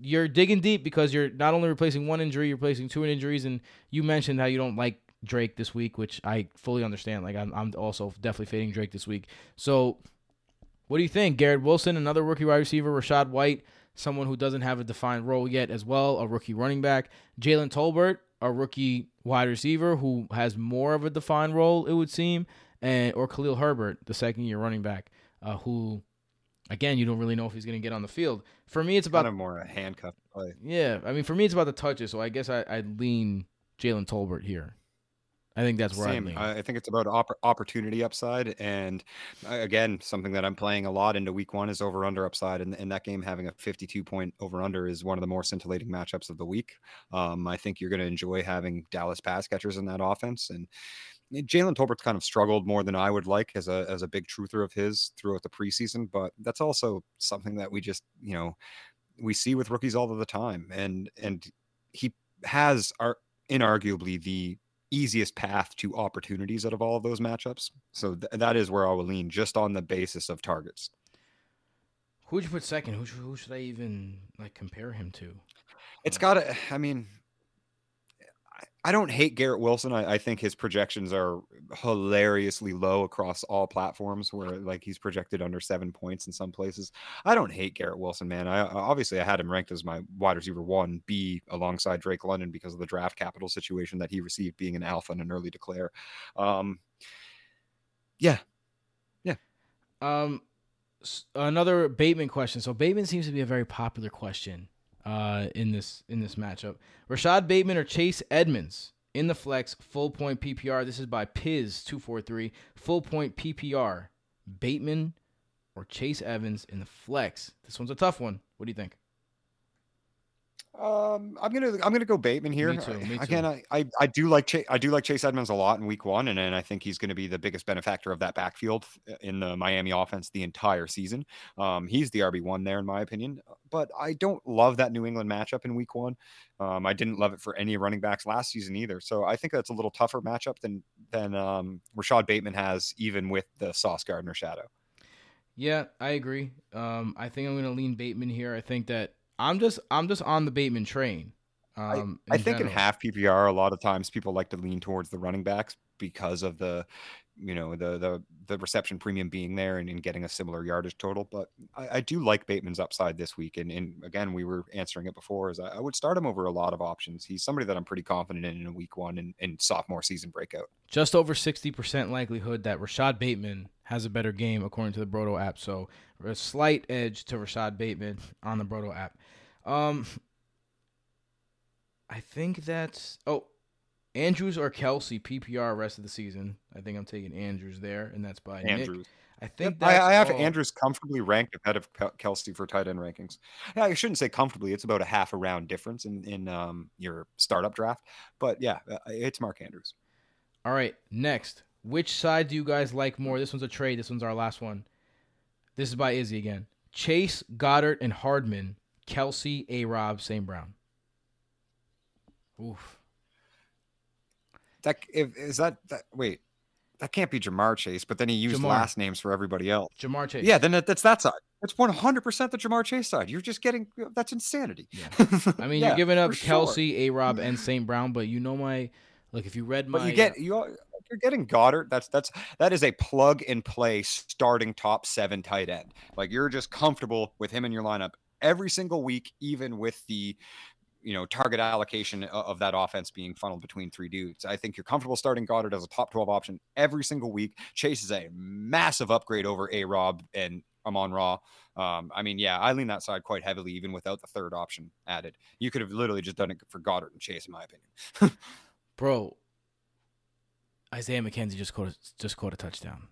you're digging deep because you're not only replacing one injury, you're replacing two injuries, and you mentioned how you don't like Drake this week, which I fully understand. Like I'm, I'm also definitely fading Drake this week. So, what do you think? Garrett Wilson, another rookie wide receiver, Rachaad White, someone who doesn't have a defined role yet as well, a rookie running back, Jalen Tolbert, a rookie wide receiver who has more of a defined role, it would seem, and or Khalil Herbert, the second year running back, uh, who again you don't really know if he's going to get on the field. For me, it's about kind of more a handcuff play. yeah, I mean, for me, it's about the touches. So I guess I, I'd lean Jalen Tolbert here. I think that's where Same. I I think it's about oppor- opportunity upside, and uh, again, something that I'm playing a lot into week one is over under upside, and, and that game having a 52 point over under is one of the more scintillating matchups of the week. Um, I think you're going to enjoy having Dallas pass catchers in that offense, and Eh, Jalen Tolbert's kind of struggled more than I would like as a as a big truther of his throughout the preseason, but that's also something that we just you know we see with rookies all of the time, and and he has are inarguably the easiest path to opportunities out of all of those matchups. So th- that is where I will lean just on the basis of targets. who would you put second? Who should, who should I even like compare him to? It's got to, I mean, I- don't hate Garrett Wilson. I, I think his projections are hilariously low across all platforms where like he's projected under seven points in some places. I don't hate Garrett Wilson, man. I obviously I had him ranked as my wide receiver one B alongside Drake London because of the draft capital situation that he received being an alpha and an early declare. Um, yeah, yeah. Um, another Bateman question. So Bateman seems to be a very popular question uh, in this in this matchup. Rashod Bateman or Chase Edmonds in the flex full point PPR. This is by Piz two four three full point PPR. Bateman or Chase Edmonds in the flex. This one's a tough one. What do you think? Um, I'm gonna I'm gonna go Bateman here. Me too, me Again. I, I I do like Chase, I do like Chase Edmonds a lot in Week One, and, and I think he's going to be the biggest benefactor of that backfield uh, in the Miami offense the entire season. Um, he's the RB one there in my opinion, but I don't love that New England matchup in Week One. Um, I didn't love it for any running backs last season either, so I think that's a little tougher matchup than than um, Rashod Bateman has, even with the Sauce Gardner shadow. Yeah, I agree. Um, I think I'm going to lean Bateman here. I think that I'm just I'm just on the Bateman train. Um, I think in half PPR, a lot of times people like to lean towards the running backs because of the you know the the the reception premium being there and, and getting a similar yardage total. But I, I do like Bateman's upside this week, and, and again we were answering it before. Is I, I, would start him over a lot of options. He's somebody that I'm pretty confident in in week one and, and sophomore season breakout. Just over sixty percent likelihood that Rashod Bateman has a better game according to the Broto app. So a slight edge to Rashod Bateman on the Broto app. Um, I think that's oh Andrews or Kelce PPR rest of the season. I think I'm taking Andrews there, and that's by Andrews. Nick. I think yep, I, I, have Andrews comfortably ranked ahead of Kelce for tight end rankings. Yeah, I shouldn't say comfortably; it's about a half a round difference in in um, your startup draft. But yeah, uh, it's Mark Andrews. All right, next, which side do you guys like more? This one's a trade. This one's our last one. This is by Izzy again. Chase, Goedert and Hardman. Kelce, A. Rob, St. Brown. Oof. That if, is that that wait, that can't be Ja'Marr Chase, but then he used Ja'Marr. last names for everybody else. Ja'Marr Chase. Yeah, then that's that side. It's one hundred percent the Ja'Marr Chase side. You're just getting that's insanity. Yeah. I mean, yeah, you're giving up Kelce, sure. A. Rob, and St. Brown, but you know my like if you read my, but you get uh, you you're getting Goedert. That's that's that is a plug and play starting top seven tight end. Like you're just comfortable with him in your lineup every single week, even with the you know target allocation of that offense being funneled between three dudes. I think you're comfortable starting Goedert as a top 12 option every single week. Chase is a massive upgrade over A Rob and Amon Ra. Um, I mean, yeah, I lean that side quite heavily, even without the third option added. You could have literally just done it for Goedert and Chase, in my opinion. Bro, Isaiah McKenzie just caught a, just caught a touchdown.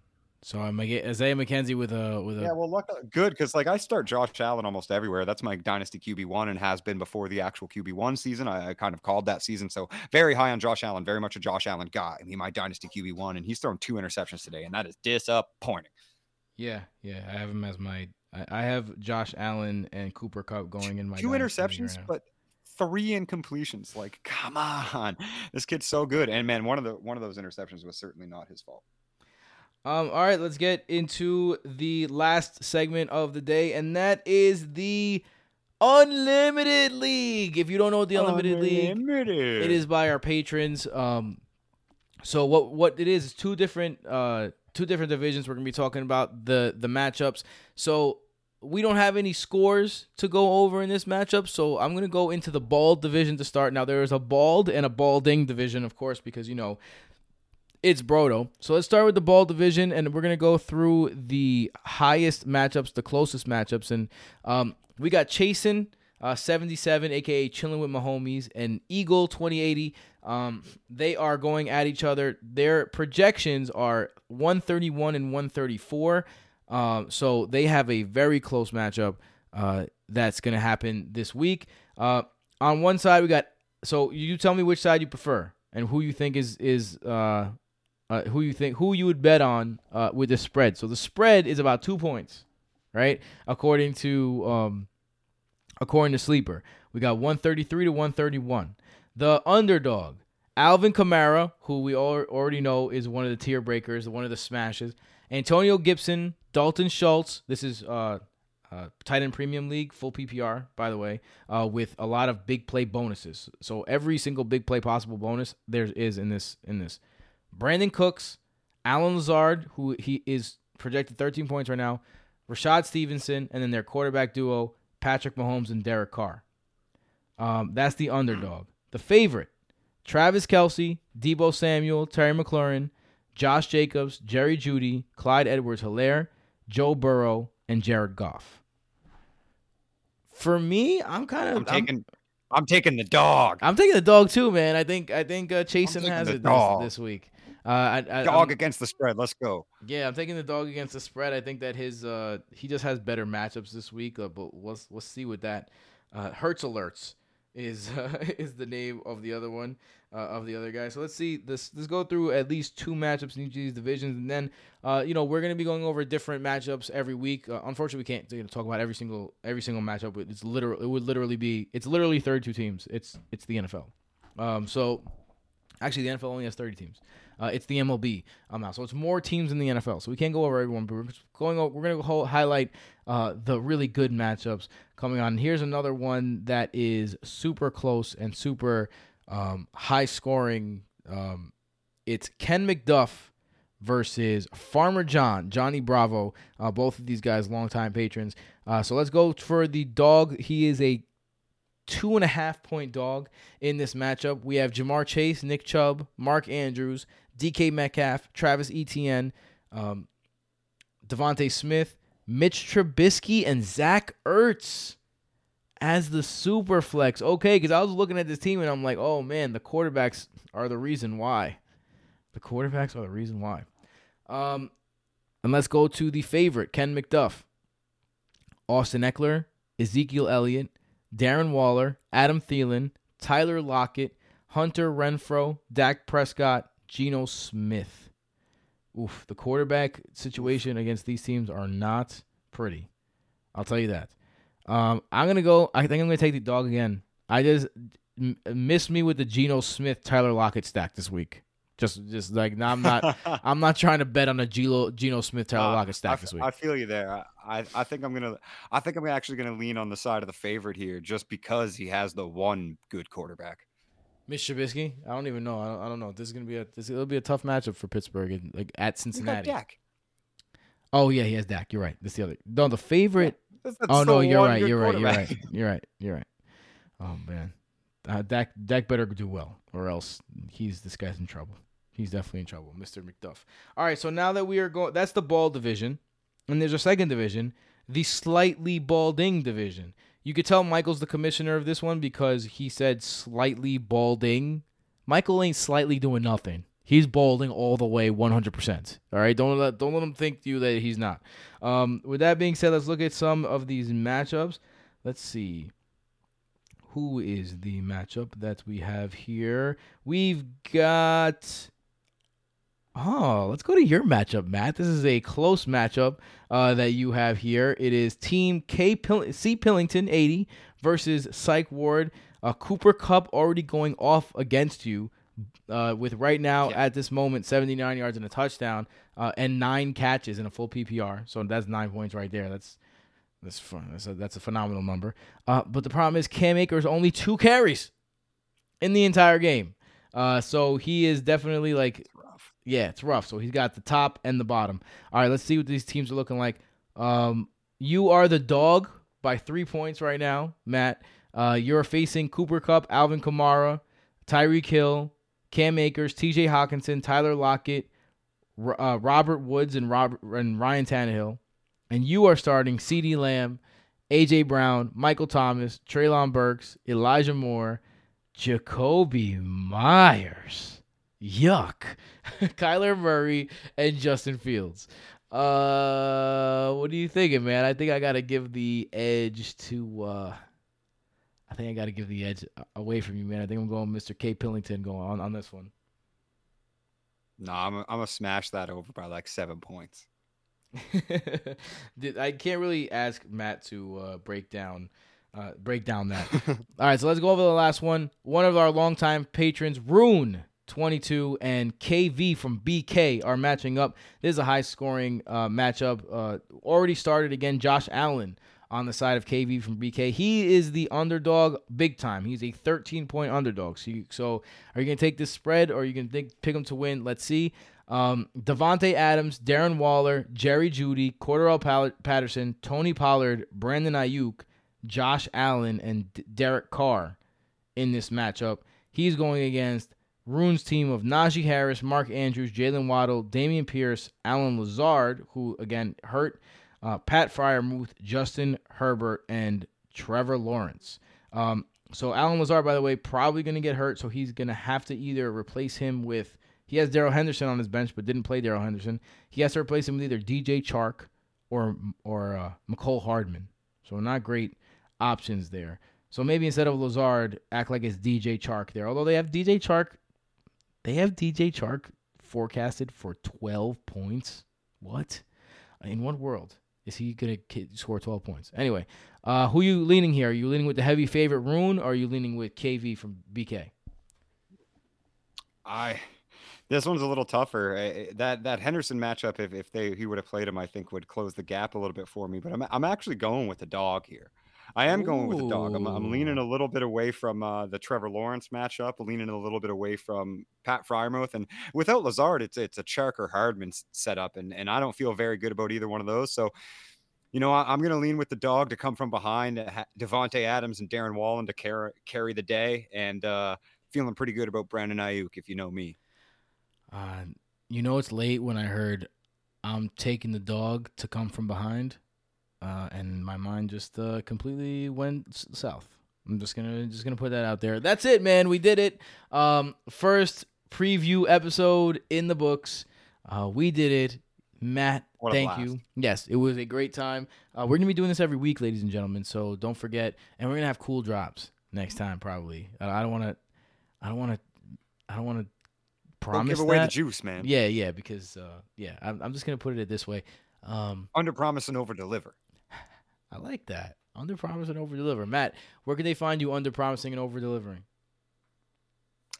So I'm Isaiah McKenzie with a with a yeah. Well, look good because like I start Josh Allen almost everywhere. That's my dynasty QB one and has been before the actual QB one season. I, I, kind of called that season, so very high on Josh Allen. Very much a Josh Allen guy. I mean, my dynasty QB one, and he's thrown two interceptions today, and that is disappointing. Yeah, yeah, I have him as my. I, I have Josh Allen and Cooper Kupp going in my two interceptions, right but three incompletions. Like, come on, this kid's so good. And man, one of the one of those interceptions was certainly not his fault. Um, all right, let's get into the last segment of the day, and that is the Unlimited League. If you don't know what the Unlimited, Unlimited. League, it is by our patrons. Um, so what what it is is two different uh two different divisions. We're gonna be talking about the the matchups. So we don't have any scores to go over in this matchup, so I'm gonna go into the bald division to start. Now there is a bald and a balding division, of course, because you know it's Broto. So let's start with the ball division, and we're gonna go through the highest matchups, the closest matchups, and um, we got Chasin, uh, 77, aka chilling with my homies, and Eagle 2080. Um, they are going at each other. Their projections are 131 and 134. Um, so they have a very close matchup uh, that's gonna happen this week. Uh, on one side, we got. So you tell me which side you prefer and who you think is is uh, uh, who you think who you would bet on uh, with the spread. So the spread is about two points, right? According to um, according to Sleeper, we got 133 to 131. The underdog, Alvin Kamara, who we all already know is one of the tier breakers, one of the smashes. Antonio Gibson, Dalton Schultz. This is uh, uh, tight end premium league, full PPR, by the way, uh, with a lot of big play bonuses. So every single big play possible bonus there is in this in this. Brandin Cooks, Allen Lazard, who he is projected 13 points right now, Rashad Stevenson, and then their quarterback duo, Patrick Mahomes and Derek Carr. Um, that's the underdog. The favorite, Travis Kelce, Deebo Samuel, Terry McLaurin, Josh Jacobs, Jerry Jeudy, Clyde Edwards Helaire, Joe Burrow, and Jared Goff. For me, I'm kind of I'm taking I'm, I'm, taking the dog. I'm taking the dog too, man. I think I think uh, Chasen has it this, this, week. Uh, I, I, dog I'm, against the spread. Let's go. Yeah, I'm taking the dog against the spread. I think that his uh, he just has better matchups this week. Uh, but let's let's see with that. Uh, Hertz alerts is uh, is the name of the other one uh, of the other guy. So let's see this. Let's go through at least two matchups in each of these divisions, and then uh, you know we're gonna be going over different matchups every week. Uh, unfortunately, we can't you know, talk about every single every single matchup. It's literal. It would literally be. It's literally 32 teams. It's it's the NFL. Um, so actually, the NFL only has 30 teams. Uh, it's the MLB now, so it's more teams in the NFL. So we can't go over everyone, but we're going. Over, we're going to highlight uh, the really good matchups coming on. Here's another one that is super close and super um, high scoring. Um, it's Ken McDuff versus Farmer John, Johnny Bravo. Uh, both of these guys, longtime patrons. Uh, so let's go for the dog. He is a two and a half point dog in this matchup. We have Ja'Marr Chase, Nick Chubb, Mark Andrews, DK Metcalf, Travis Etienne, um, DeVonta Smith, Mitch Trubisky, and Zach Ertz as the super flex. Okay, because I was looking at this team and I'm like, oh man, the quarterbacks are the reason why. The quarterbacks are the reason why. Um, and let's go to the favorite, Ken McDuff, Austin Ekeler, Ezekiel Elliott, Darren Waller, Adam Thielen, Tyler Lockett, Hunter Renfrow, Dak Prescott, Geno Smith. Oof, the quarterback situation against these teams are not pretty. I'll tell you that. Um, I'm gonna go. I think I'm gonna take the dog again. I just m- missed me with the Geno Smith Tyler Lockett stack this week. Just, just like no, I'm not. I'm not trying to bet on a Geno Geno Smith Tyler Uh, Lockett stack I, this week. I feel you there. I, I I think I'm gonna I think I'm actually gonna lean on the side of the favorite here, just because he has the one good quarterback. Mitch Trubisky. I don't even know. I don't, I don't know. This is gonna be a. This it'll be a tough matchup for Pittsburgh, and, like at Cincinnati. Dak. Oh yeah, he has Dak. You're right. That's the other. No, the favorite. That's- that's Oh no, you're right. You're right. You're right. You're right. You're right. Oh man, uh, Dak Dak better do well, or else he's this guy's in trouble. He's definitely in trouble, Mr. McDuff. All right, so now that we are going, that's the ball division, and there's a second division, the slightly balding division. You could tell Michael's the commissioner of this one because he said slightly balding. Michael ain't slightly doing nothing. He's balding all the way 100%. All right, don't let don't let him think you that he's not. Um, with that being said, let's look at some of these matchups. Let's see. Who is the matchup that we have here? We've got. Oh, let's go to your matchup, Matt. This is a close matchup uh, that you have here. It is Team K Pill- C Pillington 80 versus Psych Ward. Uh, Cooper Kupp already going off against you uh, with right now Yeah. at this moment 79 yards and a touchdown uh, and nine catches in a full PPR. So that's nine points right there. That's that's fun. That's a, that's a phenomenal number. Uh, but the problem is Cam Akers only two carries in the entire game. Uh, so he is definitely like. Yeah, it's rough. So he's got the top and the bottom. All right, let's see what these teams are looking like. Um, you are the dog by three points right now, Matt. Uh, you're facing Cooper Kupp, Alvin Kamara, Tyreek Hill, Cam Akers, T.J. Hockenson, Tyler Lockett, uh, Robert Woods, and Robert and Ryan Tannehill, and you are starting CeeDee Lamb, A.J. Brown, Michael Thomas, Treylon Burks, Elijah Moore, Jakobi Meyers. Yuck. Kyler Murray and Justin Fields. Uh what are you thinking, man? I think I gotta give the edge to uh I think I gotta give the edge away from you, man. I think I'm going Mr. K. Pillington going on, on this one. No, I'm I'm gonna smash that over by like seven points. I can't really ask Matt to uh, break down uh, break down that. All right, so let's go over the last one. One of our longtime patrons, Rune. 22 and KV from BK are matching up. This is a high scoring uh, matchup. Uh, already started again. Josh Allen on the side of KV from BK. He is the underdog big time. He's a 13 point underdog. So, you, so are you going to take this spread or are you going to pick him to win? Let's see. Um, Davante Adams, Darren Waller, Jerry Jeudy, Cordarrelle Patterson, Tony Pollard, Brandon Aiyuk, Josh Allen, and D- Derek Carr in this matchup. He's going against Rune's team of Najee Harris, Mark Andrews, Jaylen Waddle, Dameon Pierce, Allen Lazard, who again hurt, uh, Pat Freiermuth, Justin Herbert, and Trevor Lawrence. Um, so Allen Lazard, by the way, probably going to get hurt, so he's going to have to either replace him with. He has Darrell Henderson on his bench, but didn't play Darrell Henderson. He has to replace him with either DJ Chark or or uh, Mecole Hardman. So not great options there. So maybe instead of Lazard, act like it's DJ Chark there. Although they have DJ Chark, they have DJ Chark forecasted for 12 points. What? In what world is he gonna score 12 points? Anyway, uh, who you leaning here? Are you leaning with the heavy favorite Rune, or are you leaning with KV from BK? I this one's a little tougher. That that Henderson matchup, if, if they he would have played him, I think would close the gap a little bit for me. But I'm I'm actually going with the dog here. I am going with the dog. I'm, I'm leaning a little bit away from uh, the Trevor Lawrence matchup, leaning a little bit away from Pat Freiermuth, and without Lazard, it's it's a Chark or Hardman setup, and and I don't feel very good about either one of those. So, you know, I, I'm going to lean with the dog to come from behind, ha- Davante Adams and Darren Waller to carry carry the day, and uh, feeling pretty good about Brandon Aiyuk, if you know me. Uh, you know it's late when I heard I'm taking the dog to come from behind, uh, and my mind just uh, completely went s- south. I'm just gonna just gonna put that out there. That's it, man. We did it. Um, first preview episode in the books. Uh, we did it. Matt, thank blast. you. Yes, it was a great time. Uh, we're gonna be doing this every week, ladies and gentlemen. So don't forget, and we're gonna have cool drops next time, probably. I I don't want to. I don't want to. I don't want to Don't promise give away that. the juice, man. Yeah, yeah, because uh, yeah, I'm, I'm just gonna put it this way. Um, Under promise and over deliver. I like that. Under promise and over deliver. Matt, where can they find you under promising and over delivering?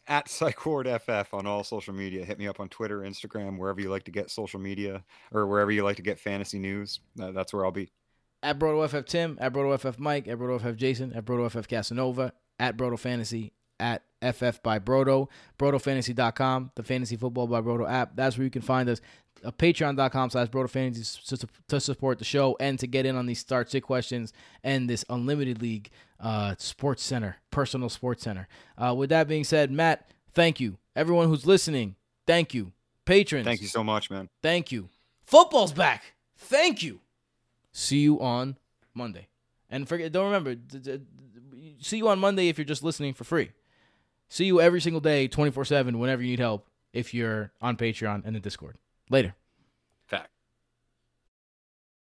at PsychWardFF on all social media. Hit me up on Twitter, Instagram, wherever you like to get social media or wherever you like to get fantasy news. Uh, that's where I'll be. At BrotoFF Tim, at BrotoFF Mike, at BrotoFF Jason, at BrotoFF Casanova, at Broto Fantasy, at FF by Broto, BrotoFantasy.com, the Fantasy Football by Broto app. That's where you can find us. Uh, Patreon.com slash Broto Fantasy to, to support the show and to get in on these start sit questions and this Unlimited League uh, Sports Center, personal sports center. Uh, with that being said, Matt, thank you. Everyone who's listening, thank you. Patrons, Thank you so much, man. Thank you. Football's back. Thank you. See you on Monday. And forget don't remember see you on Monday if you're just listening for free. See you every single day 24/7 whenever you need help if you're on Patreon and the Discord. Later.